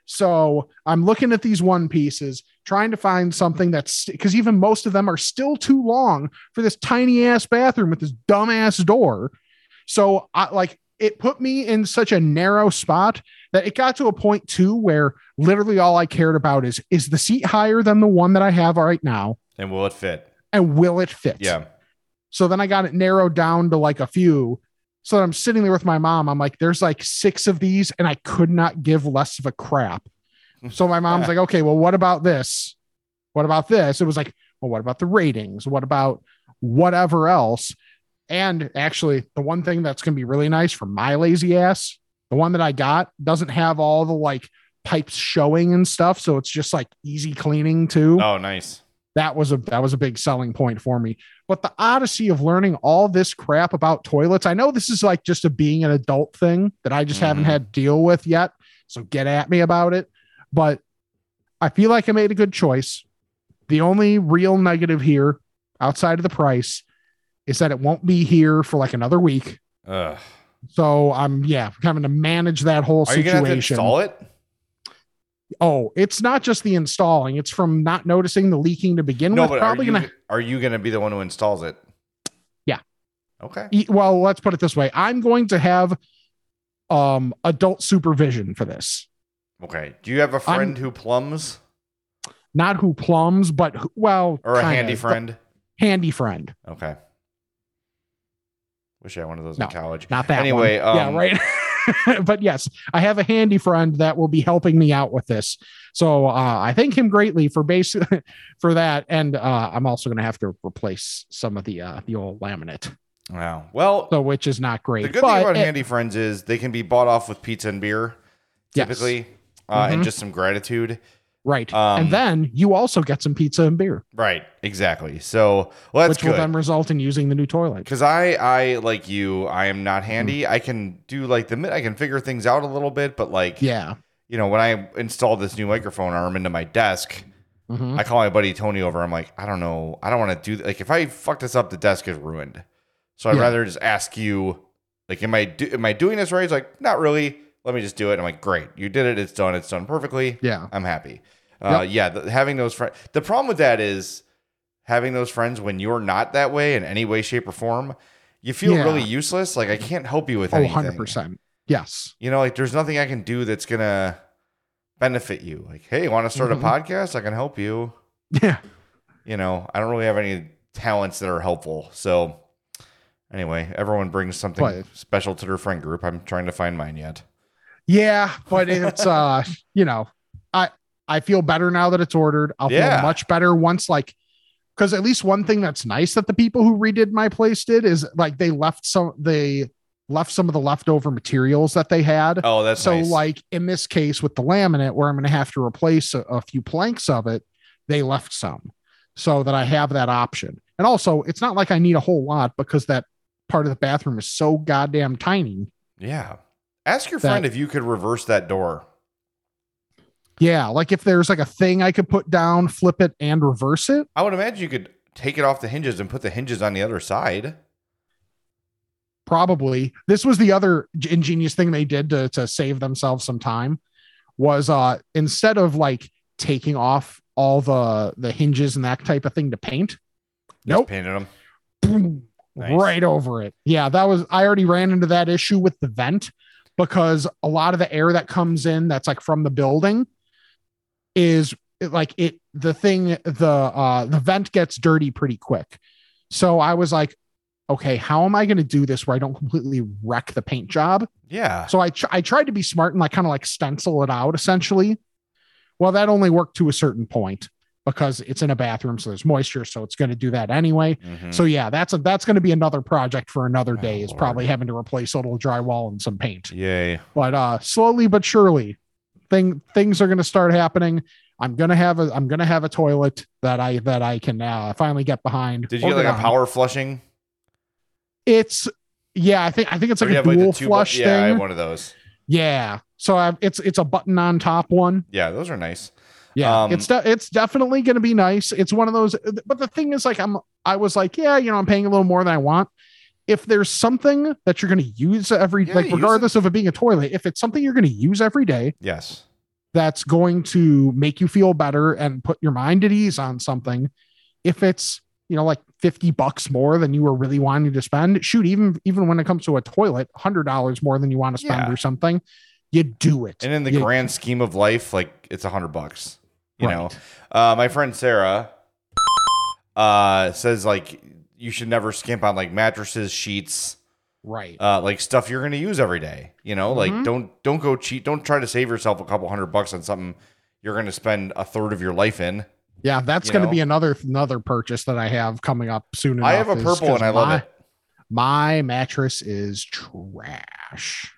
So I'm looking at these one pieces, trying to find something that's because even most of them are still too long for this tiny ass bathroom with this dumbass door. So I like it put me in such a narrow spot that it got to a point too where literally all I cared about is is the seat higher than the one that I have right now And will it fit? and will it fit? Yeah. So then I got it narrowed down to like a few. So I'm sitting there with my mom. I'm like, there's like six of these, and I could not give less of a crap. So my mom's like, okay, well, what about this? What about this? It was like, well, what about the ratings? What about whatever else? And actually, the one thing that's going to be really nice for my lazy ass, the one that I got doesn't have all the like pipes showing and stuff. So it's just like easy cleaning too Oh, nice. that was a that was a big selling point for me but the odyssey of learning all this crap about toilets i know this is like just a being an adult thing that i just haven't Mhm. had to deal with yet so get at me about it but i feel like i made a good choice the only real negative here outside of the price is that it won't be here for like another week Ugh. So i'm yeah having to manage that whole Are you gonna situation install it? oh it's not just the installing it's from not noticing the leaking to begin No, with but are probably you, gonna are you gonna be the one who installs it? Yeah. Okay. E- well let's put it this way i'm going to have um adult supervision for this Okay. Do you have a friend who plums? not who plums, but who, well or a handy friend? handy friend Okay. Wish I had one of those No, in college. not that Anyway, one. yeah um, right but yes i have a handy friend that will be helping me out with this so uh, i thank him greatly for base for that and uh, i'm also going to have to replace some of the uh, the old laminate Wow. Well, so which is not great the good thing about it- handy friends is they can be bought off with pizza and beer, Yes. typically, uh, and Mhm. just some gratitude. Right um, and then you also get some pizza and beer Right. Exactly. So, well, that's which will good. then result in using the new toilet Because I, I like you, I am not handy. I can do like the, I can figure things out a little bit, but like, yeah you know, when I installed this new microphone arm into my desk, Mhm. I call my buddy Tony over. I'm like, I don't know, I don't want to do like if I fuck this up, the desk is ruined. So I'd Yeah. rather just ask you, like, am I do, am I doing this right? He's like, not really. Let me just do it. I'm like, great, you did it. It's done. It's done perfectly. yeah I'm happy. Uh, Yeah, th- having those friends. The problem with that is having those friends when you're not that way in any way, shape, or form. You feel Yeah. really useless. Like I can't help you with oh anything. 100% yes You know, like there's nothing I can do that's gonna benefit you. Like, hey, want to start Mhm. a podcast? I can help you. yeah You know, I don't really have any talents that are helpful. So, anyway, everyone brings something But- special to their friend group. I'm trying to find mine yet. yeah but it's uh you know i i feel better now that it's ordered i'll Yeah. feel much better once like because at least one thing that's nice that the people who redid my place did is like they left some they left some of the leftover materials that they had Oh, that's so nice. like in this case with the laminate where i'm going to have to replace a, a few planks of it they left some so that i have that option and also it's not like i need a whole lot because that part of the bathroom is so goddamn tiny yeah. Ask your friend if you could reverse that door. Yeah like if there's like a thing i could put down flip it and reverse it I would imagine you could take it off the hinges and put the hinges on the other side. probably this was the other ingenious thing they did to, to save themselves some time was uh instead of like taking off all the the hinges and that type of thing to paint Just Nope. painted them. boom, Nice. right over it. Yeah, that was I already ran into that issue with the vent because a lot of the air that comes in that's like from the building is like it the thing the uh the vent gets dirty pretty quick. So I was like okay, how am I going to do this where I don't completely wreck the paint job? Yeah. So I tr- I tried to be smart and like kind of like stencil it out essentially. Well, that only worked to a certain point. because it's in a bathroom, so there's moisture, so it's going to do that anyway. Mhm. So yeah, that's a that's going to be another project for another day. Oh, is probably having to replace a little drywall and some paint. Yay. But uh, slowly but surely, thing things are going to start happening. I'm gonna have a I'm gonna have a toilet that I that I can uh, finally get behind. Did you get like get a power flushing? It's yeah, I think I think it's like a have, like, dual two bu- flush Yeah, I have one of those. yeah, so I, it's it's a button on top one. Yeah, those are nice. Yeah, Um, it's de- it's definitely going to be nice. It's one of those, but the thing is, like, I'm I was like, yeah, you know, I'm paying a little more than I want. If there's something that you're going to use every, Yeah, like, use it. regardless of it being a toilet, if it's something you're going to use every day, Yes. that's going to make you feel better and put your mind at ease on something. If it's you know like fifty bucks more than you were really wanting to spend, shoot, even even when it comes to a toilet, hundred dollars more than you want to spend Yeah. or something, you do it. And in the You- grand scheme of life, like it's a hundred bucks. You know, uh, my friend Sarah uh, says like you should never skimp on like mattresses, sheets, right? uh, like stuff you're gonna use every day. You know, like Mhm. don't don't go cheat. Don't try to save yourself a couple hundred bucks on something you're gonna spend a third of your life in. Yeah, that's going to be another another purchase that I have coming up soon. I have a purple and I love it. My mattress is trash.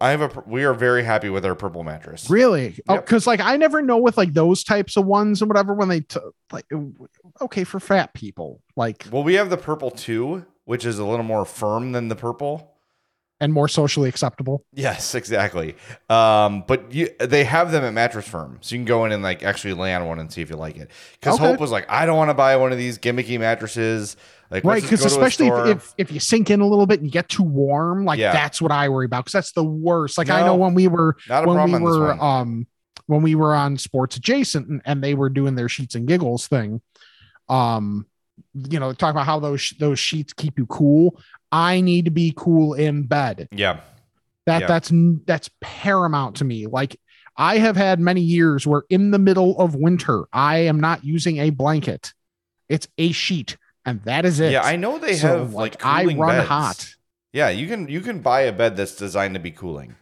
I have a. We are very happy with our purple mattress. Really? Oh, because like I never know with like those types of ones and whatever when they t- like okay for fat people like Well, we have the purple too, which is a little more firm than the purple. and more socially acceptable. Yes, exactly. Um, but you, they have them at Mattress Firm, so you can go in and like actually lay on one and see if you like it. Because Okay. Hope was like, I don't want to buy one of these gimmicky mattresses. Like, right because go to a especially if, if you sink in a little bit and you get too warm like Yeah. that's what i worry about because that's the worst. Like i know when we were not a when we were um when we were on sports adjacent and, and they were doing their sheets and giggles thing um you know talk about how those those sheets keep you cool. I need to be cool in bed. Yeah, that Yeah. that's that's paramount to me. Like i have had many years where in the middle of winter i am not using a blanket. It's a sheet and that is it yeah. I know they So, have like, I cooling run beds. hot. Yeah, you can you can buy a bed that's designed to be cooling.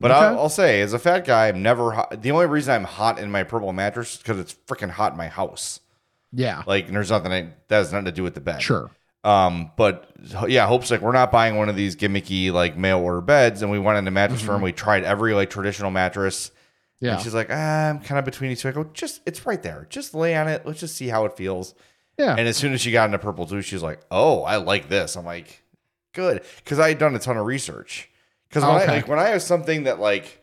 But Okay. I'll, I'll say, as a fat guy, I'm never hot. The only reason I'm hot in my purple mattress is because it's freaking hot in my house. Yeah, Like, there's nothing I, that has nothing to do with the bed. sure. Um, but yeah, Hope's like we're not buying one of these gimmicky like mail order beds, and we went into mattress firm. We tried every like traditional mattress, Mm-hmm. Yeah, and she's like, ah, I'm kind of between these two. I go, just it's right there. Just lay on it. Let's just see how it feels. Yeah. And as soon as she got into purple too, she's like, oh, I like this. I'm like, good, because I had done a ton of research. Because when I Okay. like when I have something that like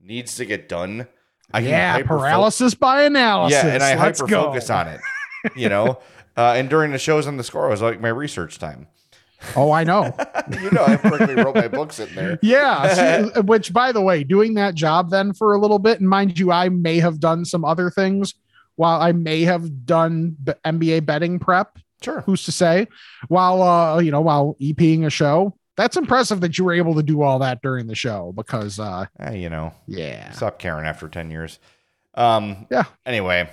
needs to get done, I can yeah, paralysis by analysis. yeah, and I Let's hyper focus on it. You know, uh, and during the shows on the score, it was like my research time. Oh, I know. you know, I quickly wrote my books in there. yeah. which, by the way, doing that job then for a little bit, and mind you, I may have done some other things while I may have done NBA betting prep. Sure. Who's to say? While uh, you know, while EPing a show, that's impressive that you were able to do all that during the show because uh, Eh, you know, yeah, stop caring after 10 years. Um, Yeah. Anyway,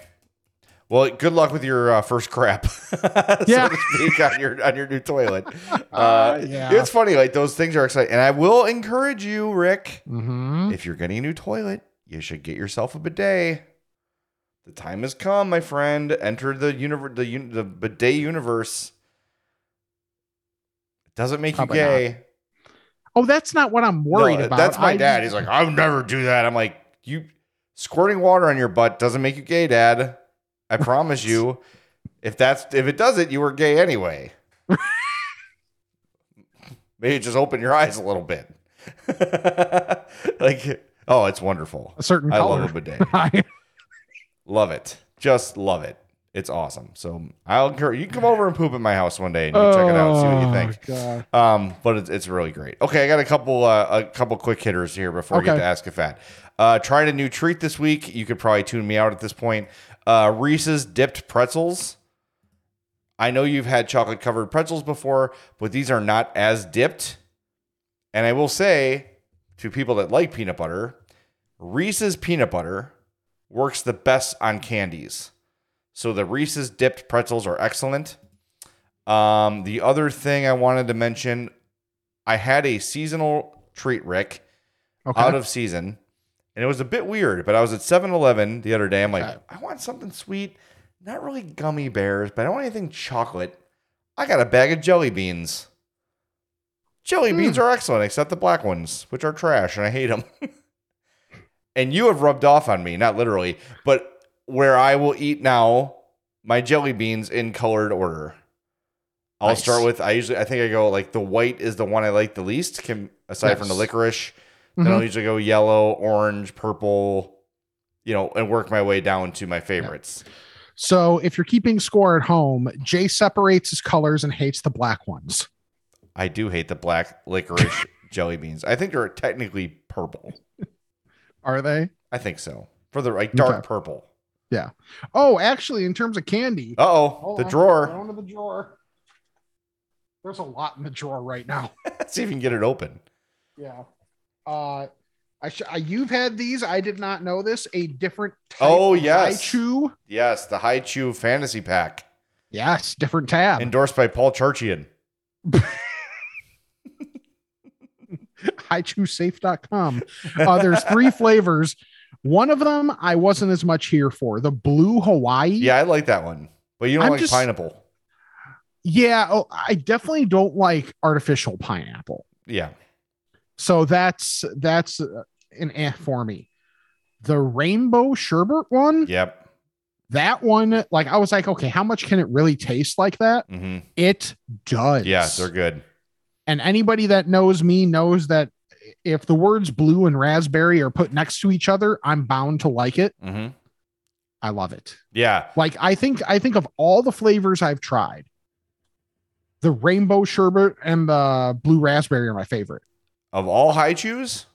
well, good luck with your uh, first crap, so Yeah. to speak, on your on your new toilet. Uh, Uh, yeah. It's funny, like those things are exciting, and I will encourage you, Rick, hmm if you're getting a new toilet, you should get yourself a bidet. The time has come, my friend. Enter the universe, the un- the bidet universe. It doesn't make Probably you gay. Oh, that's not what I'm worried No, about. That's my I- dad. He's like, I'll never do that. I'm like, you squirting water on your butt doesn't make you gay, Dad. I promise you. If that's if it does it, you were gay anyway. Maybe just open your eyes a little bit. like, oh, it's wonderful. a certain I color. love a bidet. love it. Just love it. It's awesome. So I'll encourage you come over and poop at my house one day and you can check it out and see what you Oh, think. God. Um, but it's, it's really great. Okay, I got a couple uh, a couple quick hitters here before we get to Ask a Fat. Uh, tried a new treat this week. You could probably tune me out at this point. Uh, Reese's dipped pretzels. I know you've had chocolate covered pretzels before, but these are not as dipped. And I will say to people that like peanut butter, Reese's peanut butter works the best on candies. So the Reese's dipped pretzels are excellent. Um, the other thing I wanted to mention, I had a seasonal treat, Rick, Okay. out of season, and it was a bit weird. But I was at 7-Eleven the other day. I'm like, Okay. I want something sweet. not really gummy bears, but I don't want anything chocolate. I got a bag of jelly beans. Jelly Hmm. beans are excellent, except the black ones, which are trash, and I hate them. and you have rubbed off on me, not literally, but where I will eat now my jelly beans in colored order. I'll Nice. start with I usually I think I go like the white is the one I like the least, can, aside from the Yes. licorice. Then mm-hmm. I'll usually go yellow, orange, purple, you know, and work my way down to my favorites. So if you're keeping score at home, Jay separates his colors and hates the black ones. I do hate the black licorice jelly beans. I think they're technically purple. Are they? I think so. For the like dark Okay. purple. Yeah. Oh, actually, in terms of candy, oh, the drawer. Into the drawer. There's a lot in the drawer right now. Let's see if you can get it open. Yeah. Uh, I, sh- I you've had these. I did not know this. A different. Type Oh, yes. Chew. Yes, the Hi-Chew Fantasy Pack, Yes, different tab. endorsed by Paul Charchian. highchewsafe.com. Uh, there's three flavors. One of them I wasn't as much here for. The blue Hawaii. Yeah, I like that one, but you don't I'm like just- pineapple. Yeah. Oh, I definitely don't like artificial pineapple. Yeah, So that's that's uh, an eh for me. The rainbow sherbet one, yep. that one, like I was like, okay, how much can it really taste like that? hmm It does. Yeah, they're good. And anybody that knows me knows that if the words blue and raspberry are put next to each other, I'm bound to like it. hmm I love it. Yeah, Like I think I think of all the flavors I've tried, the rainbow sherbet and the blue raspberry are my favorite of all Hi-Chews.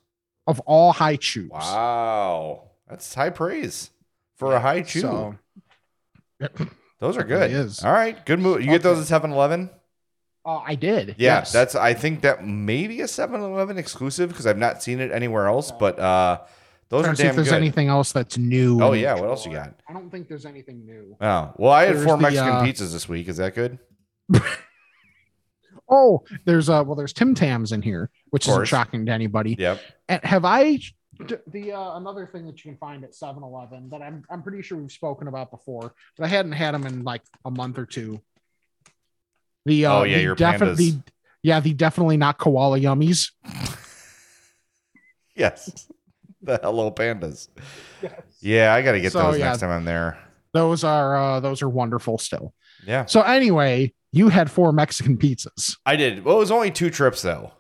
of all Hi-Chews. Wow, that's high praise for a Hi-Chew. So those are good. is. All right, good move. You get those at 7 Eleven? Uh, I did. Yeah, yes. that's. I think that may be a 7-Eleven exclusive because I've not seen it anywhere else. But uh, those are to see if there's good. anything else that's new. Oh yeah, what else you got? I don't think there's anything new. Oh well, I had There's four the, Mexican uh, pizzas this week. Is that good? Oh, there's uh well, there's Tim Tams in here, which isn't shocking to anybody. Yep. And have I the uh, another thing that you can find at 7-Eleven that I'm I'm pretty sure we've spoken about before, but I hadn't had them in like a month or two. The uh, Oh, yeah, the your defi- pandas. the yeah, the definitely not koala yummies. Yes. the Hello Pandas. Yes. Yeah, I got to get So, those yeah. next time I'm there. Those are uh, those are wonderful still. Yeah, So anyway, you had four Mexican pizzas. I did. Well, it was only two trips though,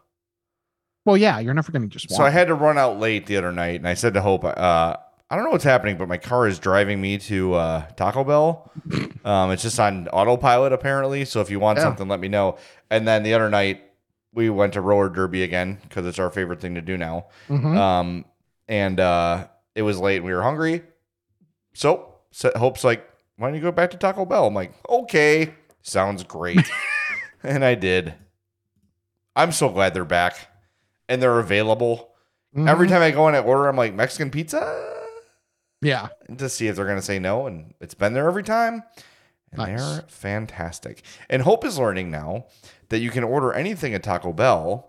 Well, yeah, you're never going to just. so I had to run out late the other night, and I said to Hope, uh, I don't know what's happening, but my car is driving me to uh, Taco Bell. Um, it's just on autopilot apparently. So if you want Yeah. something, let me know. And then the other night we went to roller derby again because it's our favorite thing to do now. Mhm. Um, and uh, it was late. and We were hungry. So, so Hope's like, why don't you go back to Taco Bell? I'm like, okay, sounds great. and I did. I'm so glad they're back and they're available. Every Mhm. time I go in and order, I'm like, Mexican pizza? Yeah, And to see if they're going to say no. And it's been there every time. And Nice. they're fantastic. And Hope is learning now that you can order anything at Taco Bell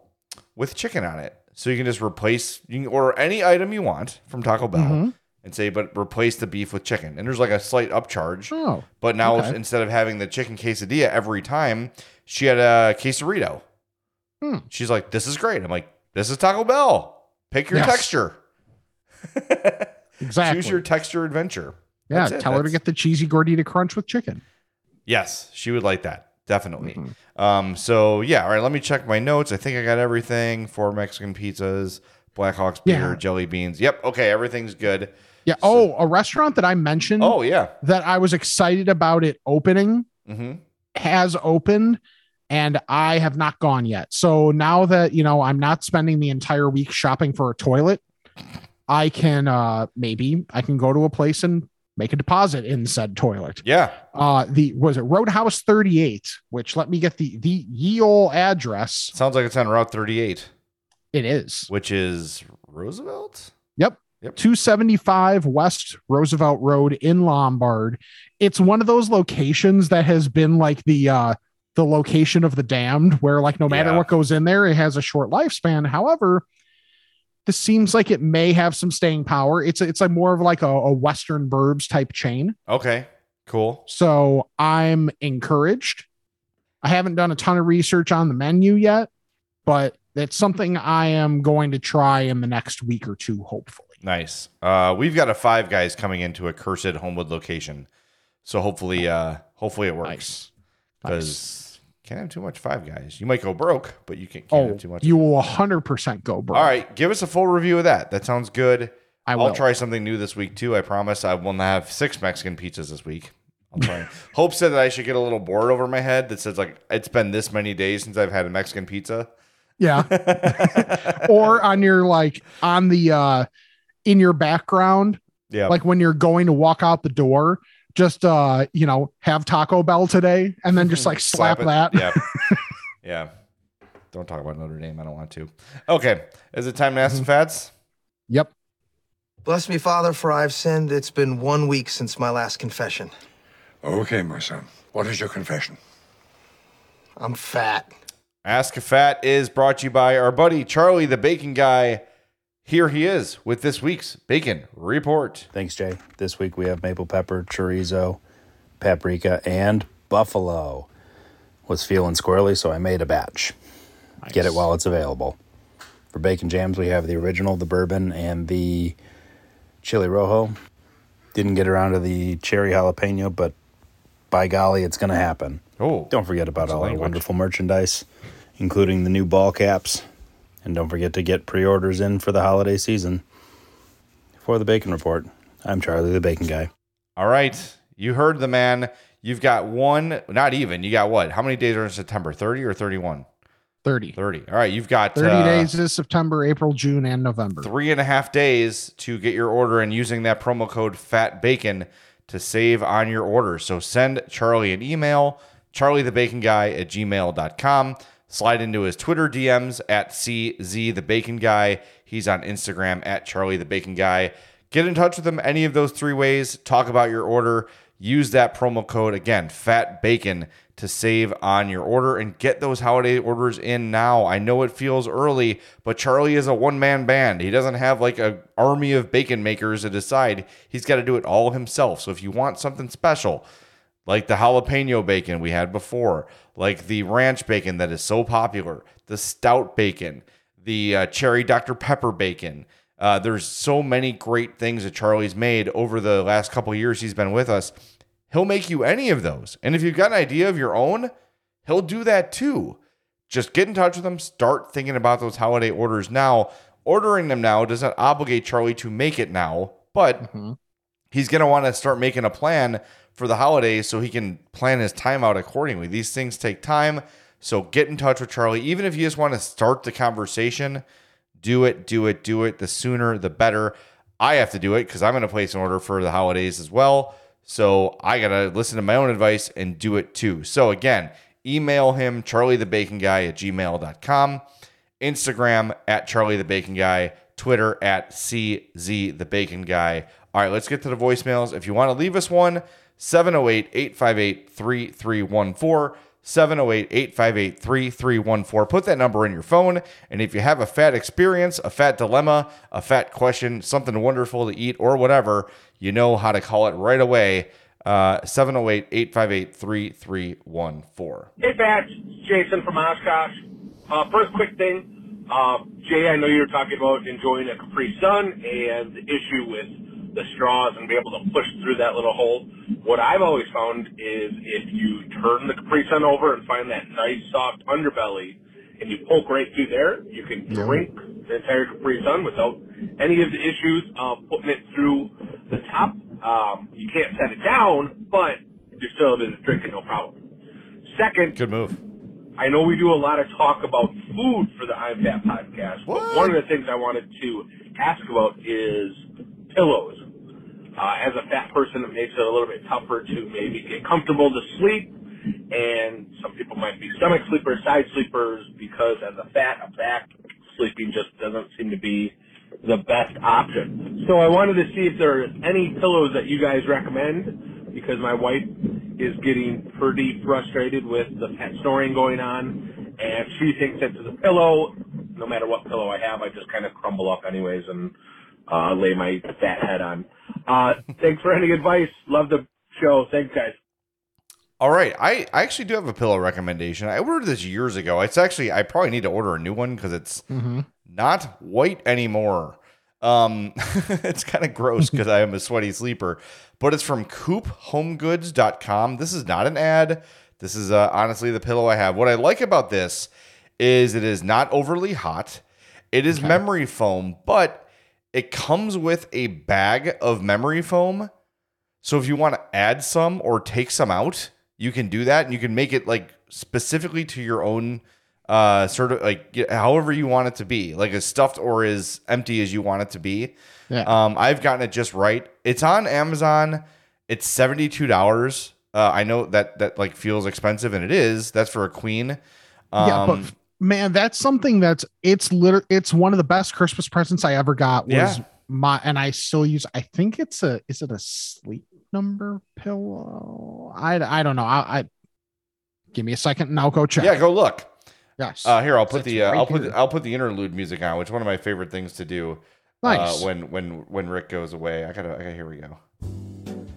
with chicken on it. So you can just replace, you can order any item you want from Taco Bell Mhm. and say, but replace the beef with chicken. And there's like a slight upcharge. Oh, But now Okay. instead of having the chicken quesadilla every time, she had a quesarito. Hmm. She's like, this is great. I'm like, this is Taco Bell. Pick your Yes. texture. exactly. Choose your texture adventure. yeah, That's it. tell her to get the cheesy gordita crunch with chicken. Yes, she would like that. Definitely. Mhm. Um, so yeah, all right, let me check my notes. I think I got everything. Four Mexican pizzas, Blackhawks beer, Yeah. jelly beans. Yep. Okay, everything's good. Yeah. Oh, a restaurant that I mentioned Oh yeah. that I was excited about it opening hmm has opened and I have not gone yet. So now that, you know, I'm not spending the entire week shopping for a toilet, I can uh maybe I can go to a place and make a deposit in said toilet. Yeah. Uh the was it Roadhouse 38, which let me get the the ye ol' address. Sounds like it's on Route 38, It is. which is Roosevelt. Yep. Yep. 275 West Roosevelt Road in Lombard. It's one of those locations that has been like the uh the location of the damned where like no matter Yeah. what goes in there it has a short lifespan. However, this seems like it may have some staying power. It's it's like more of like a, a western burbs type chain. Okay. Cool. So I'm encouraged. I haven't done a ton of research on the menu yet, but it's something I am going to try in the next week or two, hopefully. Nice. Uh, we've got a Five Guys coming into a cursed Homewood location, so hopefully, uh, hopefully it works. Because Nice. Can't have too much Five Guys. You might go broke, but you can't, can't Oh, have too much. you will 100% go broke. All right, give us a full review of that. That sounds good. I I'll will. try something new this week too. I promise. I will not have six Mexican pizzas this week. I'll try. Hope said that I should get a little board over my head that says like it's been this many days since I've had a Mexican pizza. Yeah. or on your like on the uh in your background, Yeah. like when you're going to walk out the door, just uh, you know, have Taco Bell today and then just like slap, it. that. Yeah. yeah. Don't talk about Notre Dame. I don't want to. Okay. Is it time to Mm-hmm. ask some fads? Yep. Bless me, Father, for I've sinned. It's been one week since my last confession. Okay, my son. What is your confession? I'm fat. Ask a Fat is brought to you by our buddy Charlie, the bacon guy. Here he is with this week's bacon report. Thanks, Jay. This week we have maple pepper, chorizo, paprika, and buffalo. Was feeling squirrely, so I made a batch. Get it while it's available. For bacon jams, we have the original, the bourbon, and the chili rojo. Didn't get around to the cherry jalapeno, but by golly, it's going to happen. Oh, Don't forget about That's all our wonderful merchandise, including the new ball caps. And don't forget to get pre orders in for the holiday season. For the Bacon Report, I'm Charlie the Bacon Guy. All right. You heard the man. You've got one, not even. You got what? How many days are in September? 30 or 31? 30. 30. All right. You've got 30 uh, days is September, April, June, and November. three and a half days to get your order and using that promo code FAT BACON to save on your order. So send Charlie an email, charliethebacon.guy at gmail.com. Slide into his Twitter DMs at CZ the Bacon Guy. He's on Instagram at Charlie the Bacon Guy. Get in touch with him any of those three ways. Talk about your order. Use that promo code again, Fat Bacon, to save on your order and get those holiday orders in now. I know it feels early, but Charlie is a one man band. He doesn't have like a army of bacon makers to decide. He's got to do it all himself. So if you want something special, like the jalapeno bacon we had before, like the ranch bacon that is so popular, the stout bacon, the uh, cherry Dr. Pepper bacon. Uh, there's so many great things that Charlie's made over the last couple years he's been with us. He'll make you any of those. And if you've got an idea of your own, he'll do that too. Just get in touch with him. Start thinking about those holiday orders now. Ordering them now doesn't obligate Charlie to make it now, but he's going to want to start making a plan for the holidays so he can plan his time out accordingly. These things take time. So get in touch with Charlie. Even if you just want to start the conversation, do it, do it, do it. The sooner, the better. I have to do it because I'm going to place an order for the holidays as well. So I got to listen to my own advice and do it too. So again, email him, charliethebaconguy at gmail.com, Instagram at Charlie the Bacon Guy, Twitter at CZ the Bacon Guy. All right, let's get to the voicemails. If you want to leave us one, 708 858 3314. 708 858 3314. Put that number in your phone. And if you have a fat experience, a fat dilemma, a fat question, something wonderful to eat, or whatever, you know how to call it right away. Uh, 708 858 3314. Hey, Bats. Jason from Oshkosh. Uh, first, quick thing. Uh, Jay, I know you were talking about enjoying a Capri Sun and the issue with the straws and be able to push through that little hole. What I've always found is if you turn the Capri Sun over and find that nice soft underbelly and you poke right through there, you can drink the entire Capri Sun without any of the issues of putting it through the top. Um, you can't set it down, but you're still able to drink it no problem. Second, Good move. I know we do a lot of talk about food for the I'm Fat podcast, but one of the things I wanted to ask about is pillows. Uh, as a fat person, it makes it a little bit tougher to maybe get comfortable to sleep, and some people might be stomach sleepers, side sleepers, because as a fat, a back sleeping just doesn't seem to be the best option. So I wanted to see if there are any pillows that you guys recommend, because my wife is getting pretty frustrated with the pet snoring going on, and she thinks that the pillow, no matter what pillow I have, I just kind of crumble up anyways and uh, lay my fat head on. Uh, thanks for any advice. Love the show. Thanks, guys. All right, I, I actually do have a pillow recommendation. I ordered this years ago. It's actually I probably need to order a new one because it's Mm-hmm. not white anymore. Um, it's kind of gross because I am a sweaty sleeper, but it's from CoopHomeGoods.com. This is not an ad. This is uh, honestly the pillow I have. What I like about this is it is not overly hot. It is memory foam, but it comes with a bag of memory foam. So if you want to add some or take some out, you can do that and you can make it like specifically to your own uh sort of like however you want it to be, like as stuffed or as empty as you want it to be. Yeah. Um I've gotten it just right. It's on Amazon. It's $72. Uh I know that that like feels expensive and it is. That's for a queen. Um yeah, but f- man, that's something that's it's literally it's one of the best Christmas presents I ever got. Was Yeah. my and I still use. I think it's a is it a sleep number pillow? I I don't know. I, I give me a second and I'll go check. yeah, go look. Yes. Uh, here I'll put It's the uh, right I'll put the, I'll put the interlude music on, which is one of my favorite things to do. Nice. Uh, when when when Rick goes away, I gotta. Okay, here we go.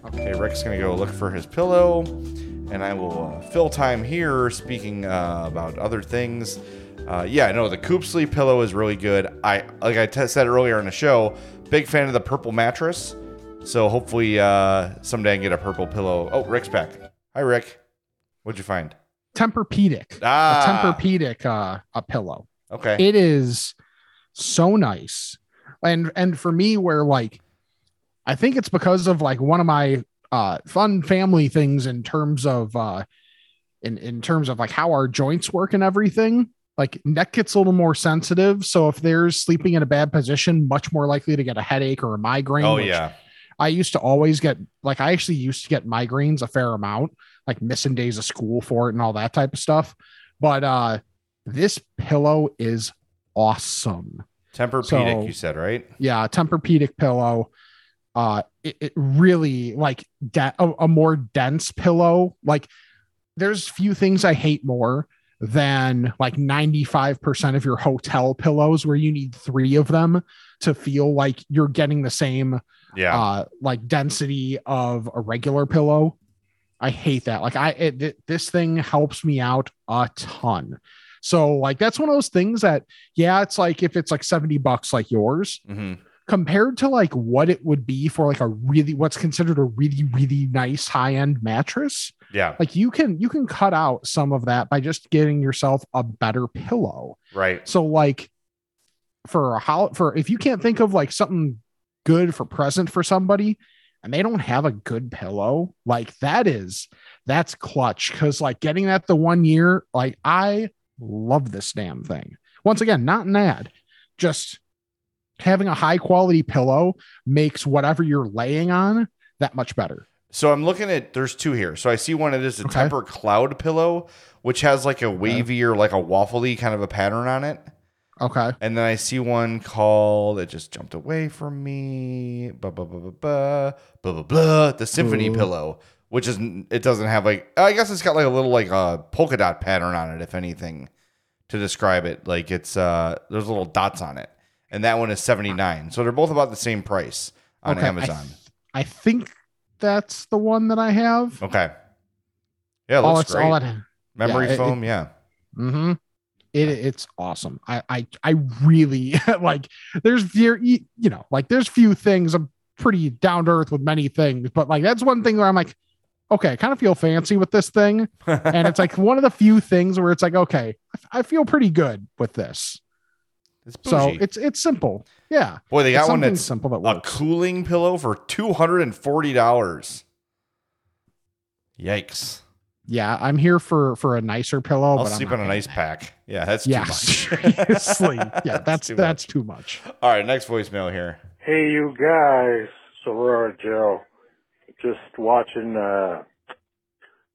Okay, Rick's gonna go look for his pillow, and I will uh, fill time here speaking uh, about other things. Uh, yeah, no, the Coop Sleep pillow is really good. I like I t- said earlier in the show, big fan of the purple mattress. So hopefully uh, someday I can get a purple pillow. Oh, Rick's back. Hi, Rick. What'd you find? Tempur-Pedic. Ah. A Tempur-Pedic uh, a pillow. Okay. It is so nice. And and for me where like I think it's because of like one of my uh fun family things in terms of uh in in terms of like how our joints work and everything. Like neck gets a little more sensitive, so if there's sleeping in a bad position, much more likely to get a headache or a migraine. oh yeah. I used to always get like I actually used to get migraines a fair amount, like missing days of school for it and all that type of stuff. But uh this pillow is awesome. Tempur-Pedic, So- you said right? Yeah, Tempur-Pedic pillow. Uh it, it really like de- a, a more dense pillow. Like there's few things I hate more than like 95% of your hotel pillows where you need 3 of them to feel like you're getting the same Yeah. uh like density of a regular pillow i hate that like i it, th- this thing helps me out a ton so like that's one of those things that yeah it's like if it's like 70 bucks like yours hmm compared to like what it would be for like a really what's considered a really really nice high end mattress Yeah. like you can you can cut out some of that by just getting yourself a better pillow Right. so like for a how for if you can't think of like something good for present for somebody and they don't have a good pillow, like that is that's clutch because like getting that the one year, like I love this damn thing. Once again, not an ad, just having a high quality pillow makes whatever you're laying on that much better. So I'm looking at there's two here. So I see one that is a Okay. Tempur-Cloud pillow, which has like a wavy or like a waffly kind of a pattern on it. Okay. And then I see one called it just jumped away from me. Blah blah blah blah blah blah blah blah. The Symphony Ooh. pillow, which is it doesn't have like I guess it's got like a little like a polka dot pattern on it, if anything, to describe it. Like it's uh there's little dots on it, and that one is seventy nine. So they're both about the same price on Okay, I Amazon. th- I think that's the one that I have. okay. Yeah, it all looks it's great. all it Memory yeah, it- foam, yeah. Mm-hmm. It it's awesome. I I I really like. There's few you know like there's few things I'm pretty down to earth with many things, but like that's one thing where I'm like, okay, I kind of feel fancy with this thing, and it's like one of the few things where it's like, okay, I, I feel pretty good with this. It's So it's it's simple. Yeah. Boy, they It's got one something that's simple that a cooling pillow for two hundred and forty dollars. Yikes! Yeah, I'm here for for a nicer pillow. I'll but sleep on an gonna- ice pack. Yeah, that's Yeah, too much. seriously. Yeah, that's too that's much. too much. All right, next voicemail here. Hey, you guys, Sorora Joe. Just watching uh,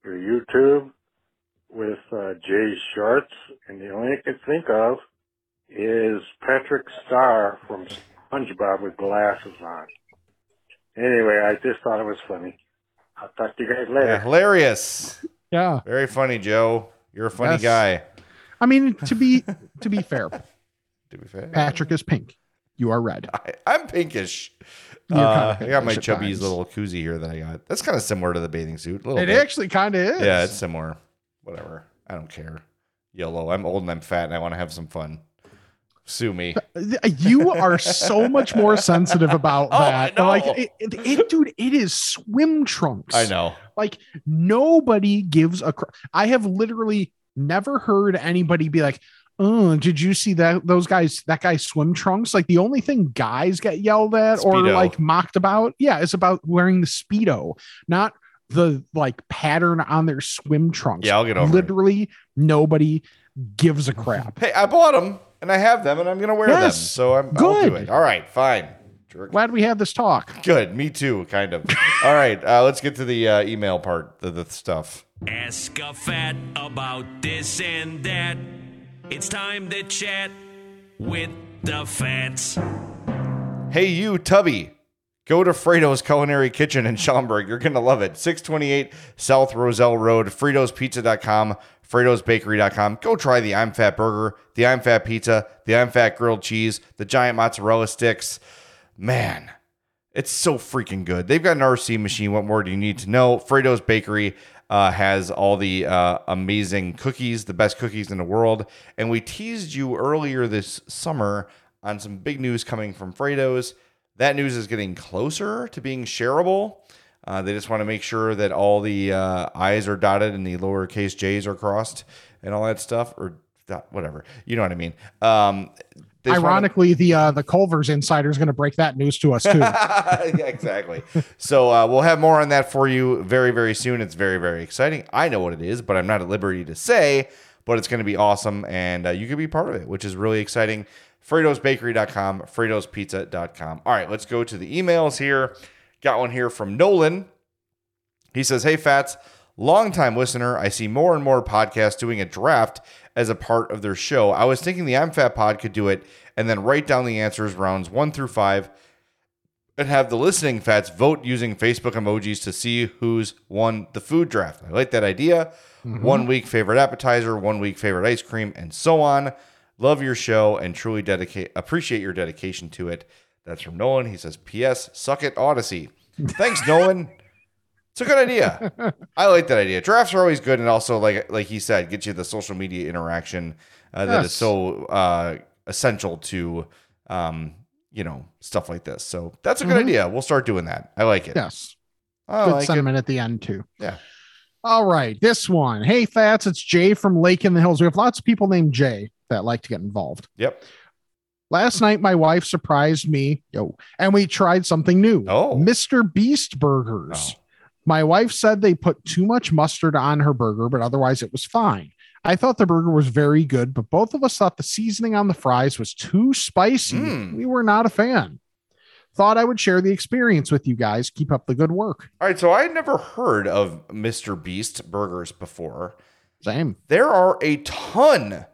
your YouTube with uh, Jay Sharts, and the only I can think of is Patrick Star from SpongeBob with glasses on. Anyway, I just thought it was funny. I'll talk to you guys later. Yeah, hilarious. Yeah. Very funny, Joe. You're a funny Yes. guy. I mean, to be to be fair, To be fair. Patrick is pink. You are red. I, I'm pinkish. You're Uh, I got my Chubbies times. little koozie here that I got. That's kind of similar to the bathing suit. A little It bit. actually kind of is. Yeah, it's similar. Whatever. I don't care. Yellow. I'm old and I'm fat and I want to have some fun. Sue me. you are so much more sensitive about Oh, that. Like, it, it, it- dude, it is swim trunks. I know. Like, nobody gives a. Cr- I have literally never heard anybody be like, "Oh, did you see that? Those guys, that guy's swim trunks." Like, the only thing guys get yelled at or like mocked about, yeah, is about wearing the speedo, not the like pattern on their swim trunks. Yeah, I'll get over it. Literally, nobody gives a crap. Hey, I bought them and I have them and I'm gonna wear them. Yes. So I'm I'll do Good. it. All right, fine. Jerk. Glad we had this talk. Good. Me too, kind of. All right, uh, let's get to the uh, email part, the, the stuff. Ask a fat about this and that. It's time to chat with the fats. Hey, you, Tubby. Go to Fredo's Culinary Kitchen in Schaumburg. You're going to love it. 628 South Roselle Road, Fredo'sPizza.com, Fredo'sBakery.com. Go try the I'm Fat Burger, the I'm Fat Pizza, the I'm Fat Grilled Cheese, the giant mozzarella sticks. Man, it's so freaking good. They've got an RC machine. What more do you need to know? Fredo's Bakery uh, has all the uh, amazing cookies, the best cookies in the world. And we teased you earlier this summer on some big news coming from Fredo's. That news is getting closer to being shareable. Uh, they just want to make sure that all the uh, I's are dotted and the lowercase J's are crossed and all that stuff, or dot, whatever. You know what I mean? Um, they just wanna- Ironically, the uh, the Culver's insider is going to break that news to us too. yeah, exactly. So uh, we'll have more on that for you very, very soon. It's very, very exciting. I know what it is, but I'm not at liberty to say. But it's going to be awesome, and uh, you could be part of it, which is really exciting. Fredo'sBakery.com, Fredo'sPizza.com. All right, let's go to the emails here. Got one here from Nolan. He says, Hey, Fats, longtime listener. I see more and more podcasts doing a draft as a part of their show. I was thinking the I'm Fat Pod could do it and then write down the answers rounds one through five and have the listening fats vote using Facebook emojis to see who's won the food draft. I like that idea. Mm-hmm. One week favorite appetizer, one week favorite ice cream, and so on. Love your show and truly dedicate appreciate your dedication to it. That's from Nolan. He says, P.S. Suck it, Audacy. Thanks, Nolan. It's a good idea. I like that idea. Drafts are always good, and also like like he said, get you the social media interaction uh, that is Yes. so uh, essential to um, you know stuff like this. So that's a good Mhm. idea. We'll start doing that. I like it. yes. I Good like it. sentiment at the end too. Yeah. All right, this one. Hey, Fats, it's Jay from Lake in the Hills. We have lots of people named Jay that like to get involved. Yep. Last night, my wife surprised me, yo, and we tried something new. Oh. Mr. Beast burgers. My wife said they put too much mustard on her burger, but otherwise it was fine. I thought the burger was very good, but both of us thought the seasoning on the fries was too spicy. Mm. We were not a fan. Thought I would share the experience with you guys. Keep up the good work. All right. So I had never heard of Mr. Beast burgers before. Same. There are a ton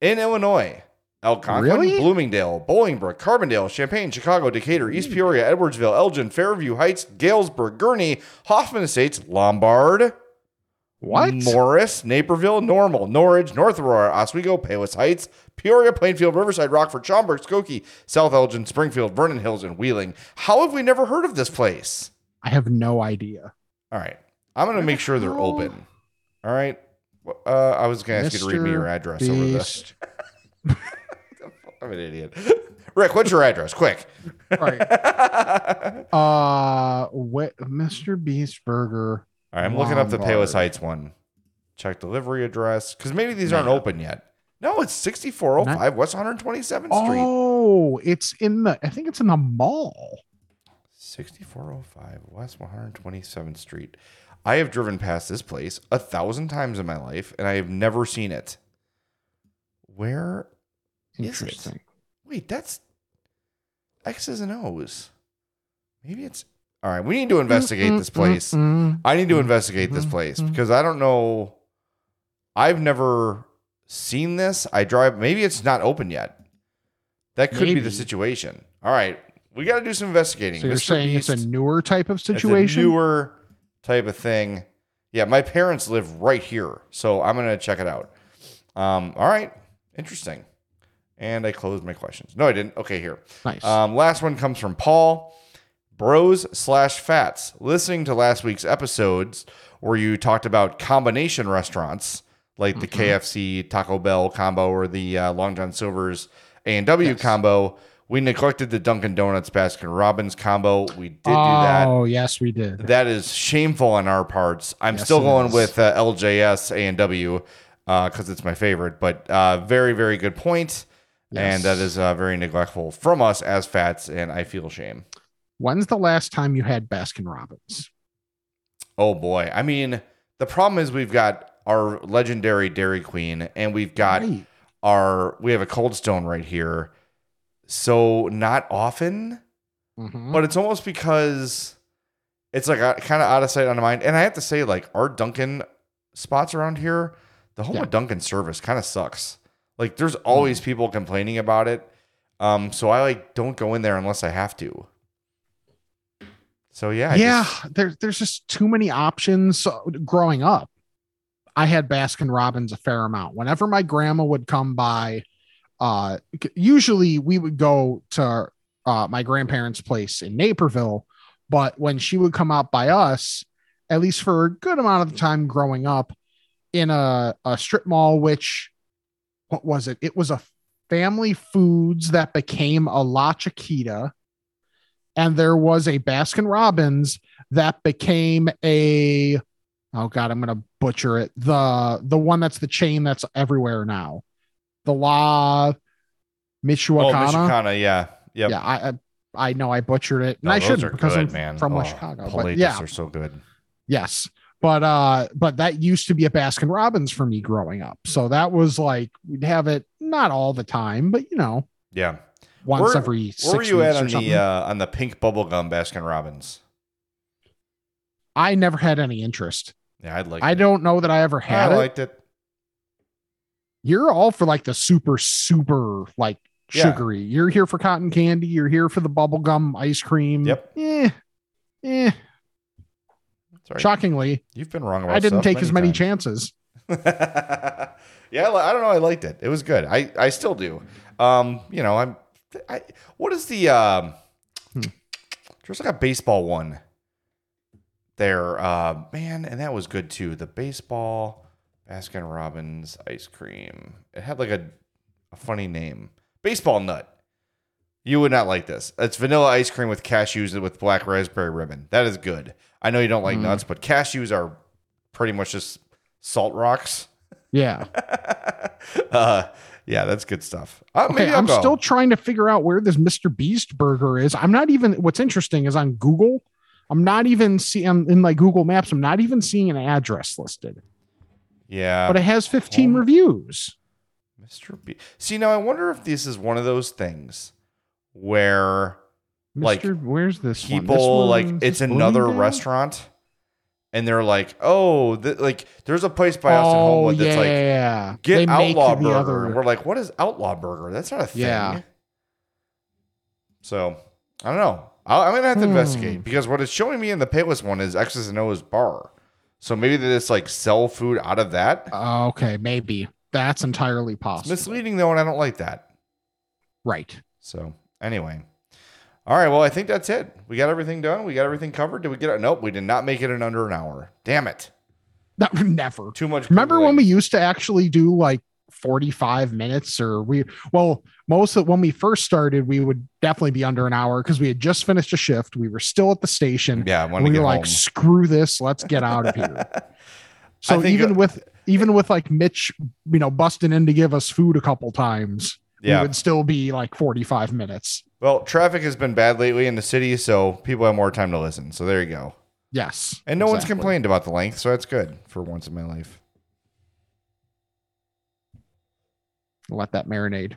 in Illinois. Algonquin, Really? Bloomingdale, Bolingbrook, Carbondale, Champaign, Chicago, Decatur, East Peoria, Edwardsville, Elgin, Fairview Heights, Galesburg, Gurnee, Hoffman Estates, Lombard, What? Morris, Naperville, Normal, Norridge, North Aurora, Oswego, Palos Heights, Peoria, Plainfield, Riverside, Rockford, Schaumburg, Skokie, South Elgin, Springfield, Vernon Hills, and Wheeling. How have we never heard of this place? I have no idea. All right. I'm going to make sure they're open. All right. Uh, I was going to ask you to read me your address over the. I'm an idiot. Rick, what's your address? Quick. Right. uh, what, Mr. Beast Burger. All right, I'm looking up the Palos Lombard. Heights one. Check delivery address because maybe these aren't open yet. No, it's 6405 West 127th Street. Oh, it's in the. I think it's in the mall. 6405 West 127th Street. I have driven past this place a thousand times in my life and I have never seen it. Where? Interesting. Wait, that's X's and O's. Maybe it's all right. We need to investigate this place. Mm-mm. I need to investigate this place because I don't know. I've never seen this. I drive. Maybe it's not open yet. That could be the situation. All right, we got to do some investigating. So you're Mr. saying it's a newer type of situation? newer type of thing. Yeah, my parents live right here, so I'm gonna check it out. Um, all right, interesting. And I closed my questions. No, I didn't. Okay, here. Nice. Um, last one comes from Paul. Bros slash fats. Listening to last week's episodes where you talked about combination restaurants like the KFC Taco Bell combo or the uh, Long John Silver's A and W combo, we neglected the Dunkin' Donuts Baskin Robbins combo. We did do that. Oh, yes, we did. That is shameful on our parts. I'm Yes, still going is. with uh, LJS A and W because it's my favorite. But uh, very, very good point. And that is uh, very neglectful from us as fats, and I feel shame. When's the last time you had Baskin Robbins? Oh boy. I mean, the problem is we've got our legendary Dairy Queen, and we've got Right. our we have a Cold Stone right here. So not often, Mhm. but it's almost because it's like kind of out of sight, out of mind. And I have to say, like our Dunkin' spots around here, the whole Yeah. Dunkin' service kind of sucks. Like there's Mm. always people complaining about it. Um, so I like don't go in there unless I have to. So yeah, I yeah, just- there, there's just too many options. So, growing up, I had Baskin Robbins a fair amount. Whenever my grandma would come by, uh, usually we would go to uh, my grandparents' place in Naperville. But when she would come out by us, at least for a good amount of the time growing up, in a, a strip mall, which what was it? It was a family foods that became a La Chiquita and there was a Baskin Robbins that became a oh god, I'm gonna butcher it. The the one that's the chain that's everywhere now. The La Oh, Michoacana. Michoacana, yeah. Yep. Yeah, I, I I know I butchered it. No, and I shouldn't because good, I'm man. from Oh, West Chicago. But Polaris yeah, are so good. yes. But uh, but that used to be a Baskin Robbins for me growing up. So that was like we'd have it not all the time, but you know, Yeah. once Where- every six Where were you at on the uh, on the pink bubblegum Baskin Robbins? I never had any interest. Yeah, I'd like. I it. don't know that I ever had I it. liked it. you're all for like the super super like Yeah. sugary. You're here for cotton candy. You're here for the bubblegum ice cream. Yep. Eh, eh. Sorry. Shockingly, You've been wrong about. I didn't take as many times. chances. yeah, I I don't know. I liked it. It was good. I I still do. Um, you know, I'm. I what is the um? Hmm. There's like a baseball one. There, uh, man, and that was good too. The baseball Baskin Robbins ice cream. It had like a a funny name. Baseball nut. You would not like this. It's vanilla ice cream with cashews with black raspberry ribbon. That is good. I know you don't like Mm. nuts, but cashews are pretty much just salt rocks. Yeah. uh, yeah, that's good stuff. Uh, Okay, I'm go. still trying to figure out where this Mr. Beast burger is. I'm not even. What's interesting is on Google. I'm not even seeing in like Google Maps. I'm not even seeing an address listed, yeah, but it has 15 home- reviews. Mr. B. See, now I wonder if this is one of those things where Like, Where's this one? This people like it's another restaurant, and they're like, oh, th- like there's a place by us in Oh Homewood that's yeah, like yeah. get They Outlaw Burger. other- And we're like, what is Outlaw Burger? That's not a thing. Yeah. So I don't know. I- I'm gonna have to Hmm. investigate because what it's showing me in the Palos one is X's and O's bar. So maybe they just like sell food out of that. Oh, okay, maybe that's entirely It's possible. misleading though, and I don't like that. Right. So anyway. All right, well, I think that's it. We got everything done. We got everything covered. Did we get it? Nope, we did not make it in under an hour. Damn it. That never. Too much. Remember when we used to actually do like 45 minutes or we well most of when we first started we would definitely be under an hour because we had just finished a shift we were still at the station Yeah, wanted we were get like home. screw this let's get out of here so even uh, with even with like mitch you know busting in to give us food a couple times Yeah. we would still be like 45 minutes Well, traffic has been bad lately in the city, so people have more time to listen. So there you go. yes And no one's complained about the length, so that's good for once in my life. Let that marinade.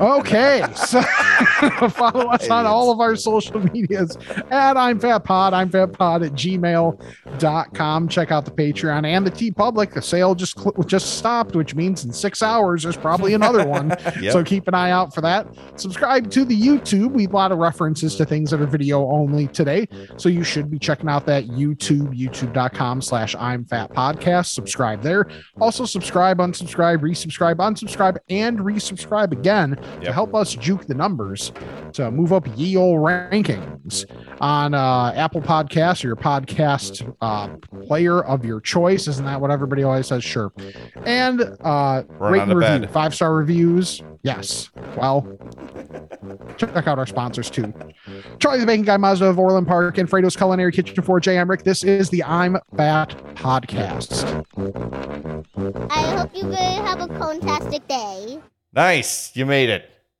Okay, so follow us on all of our social medias at I'm Fat Pod, I'm Fat Pod at gmail.com. Check out the Patreon and the TeePublic. The sale just cl- just stopped, which means in six hours there's probably another one. Yep. So keep an eye out for that. Subscribe to the YouTube. We have a lot of references to things that are video only today. So you should be checking out that YouTube, youtube.com slash I'm Fat Podcast. Subscribe there. Also subscribe, unsubscribe subscribe, resubscribe, unsubscribe, and resubscribe again to help us juke the numbers to move up ye ol' rankings on uh, Apple Podcasts or your podcast uh, player of your choice. Isn't that what everybody always says? Sure. And uh, Run rate and review. Five star reviews. Yes. Well, check out our sponsors too. Charlie the Bacon Guy, Mazda of Orland Park, and Fredo's Culinary Kitchen for J. Emrick. This is the I'm Fat podcast. I hope you guys have a fantastic day. Nice. You made it.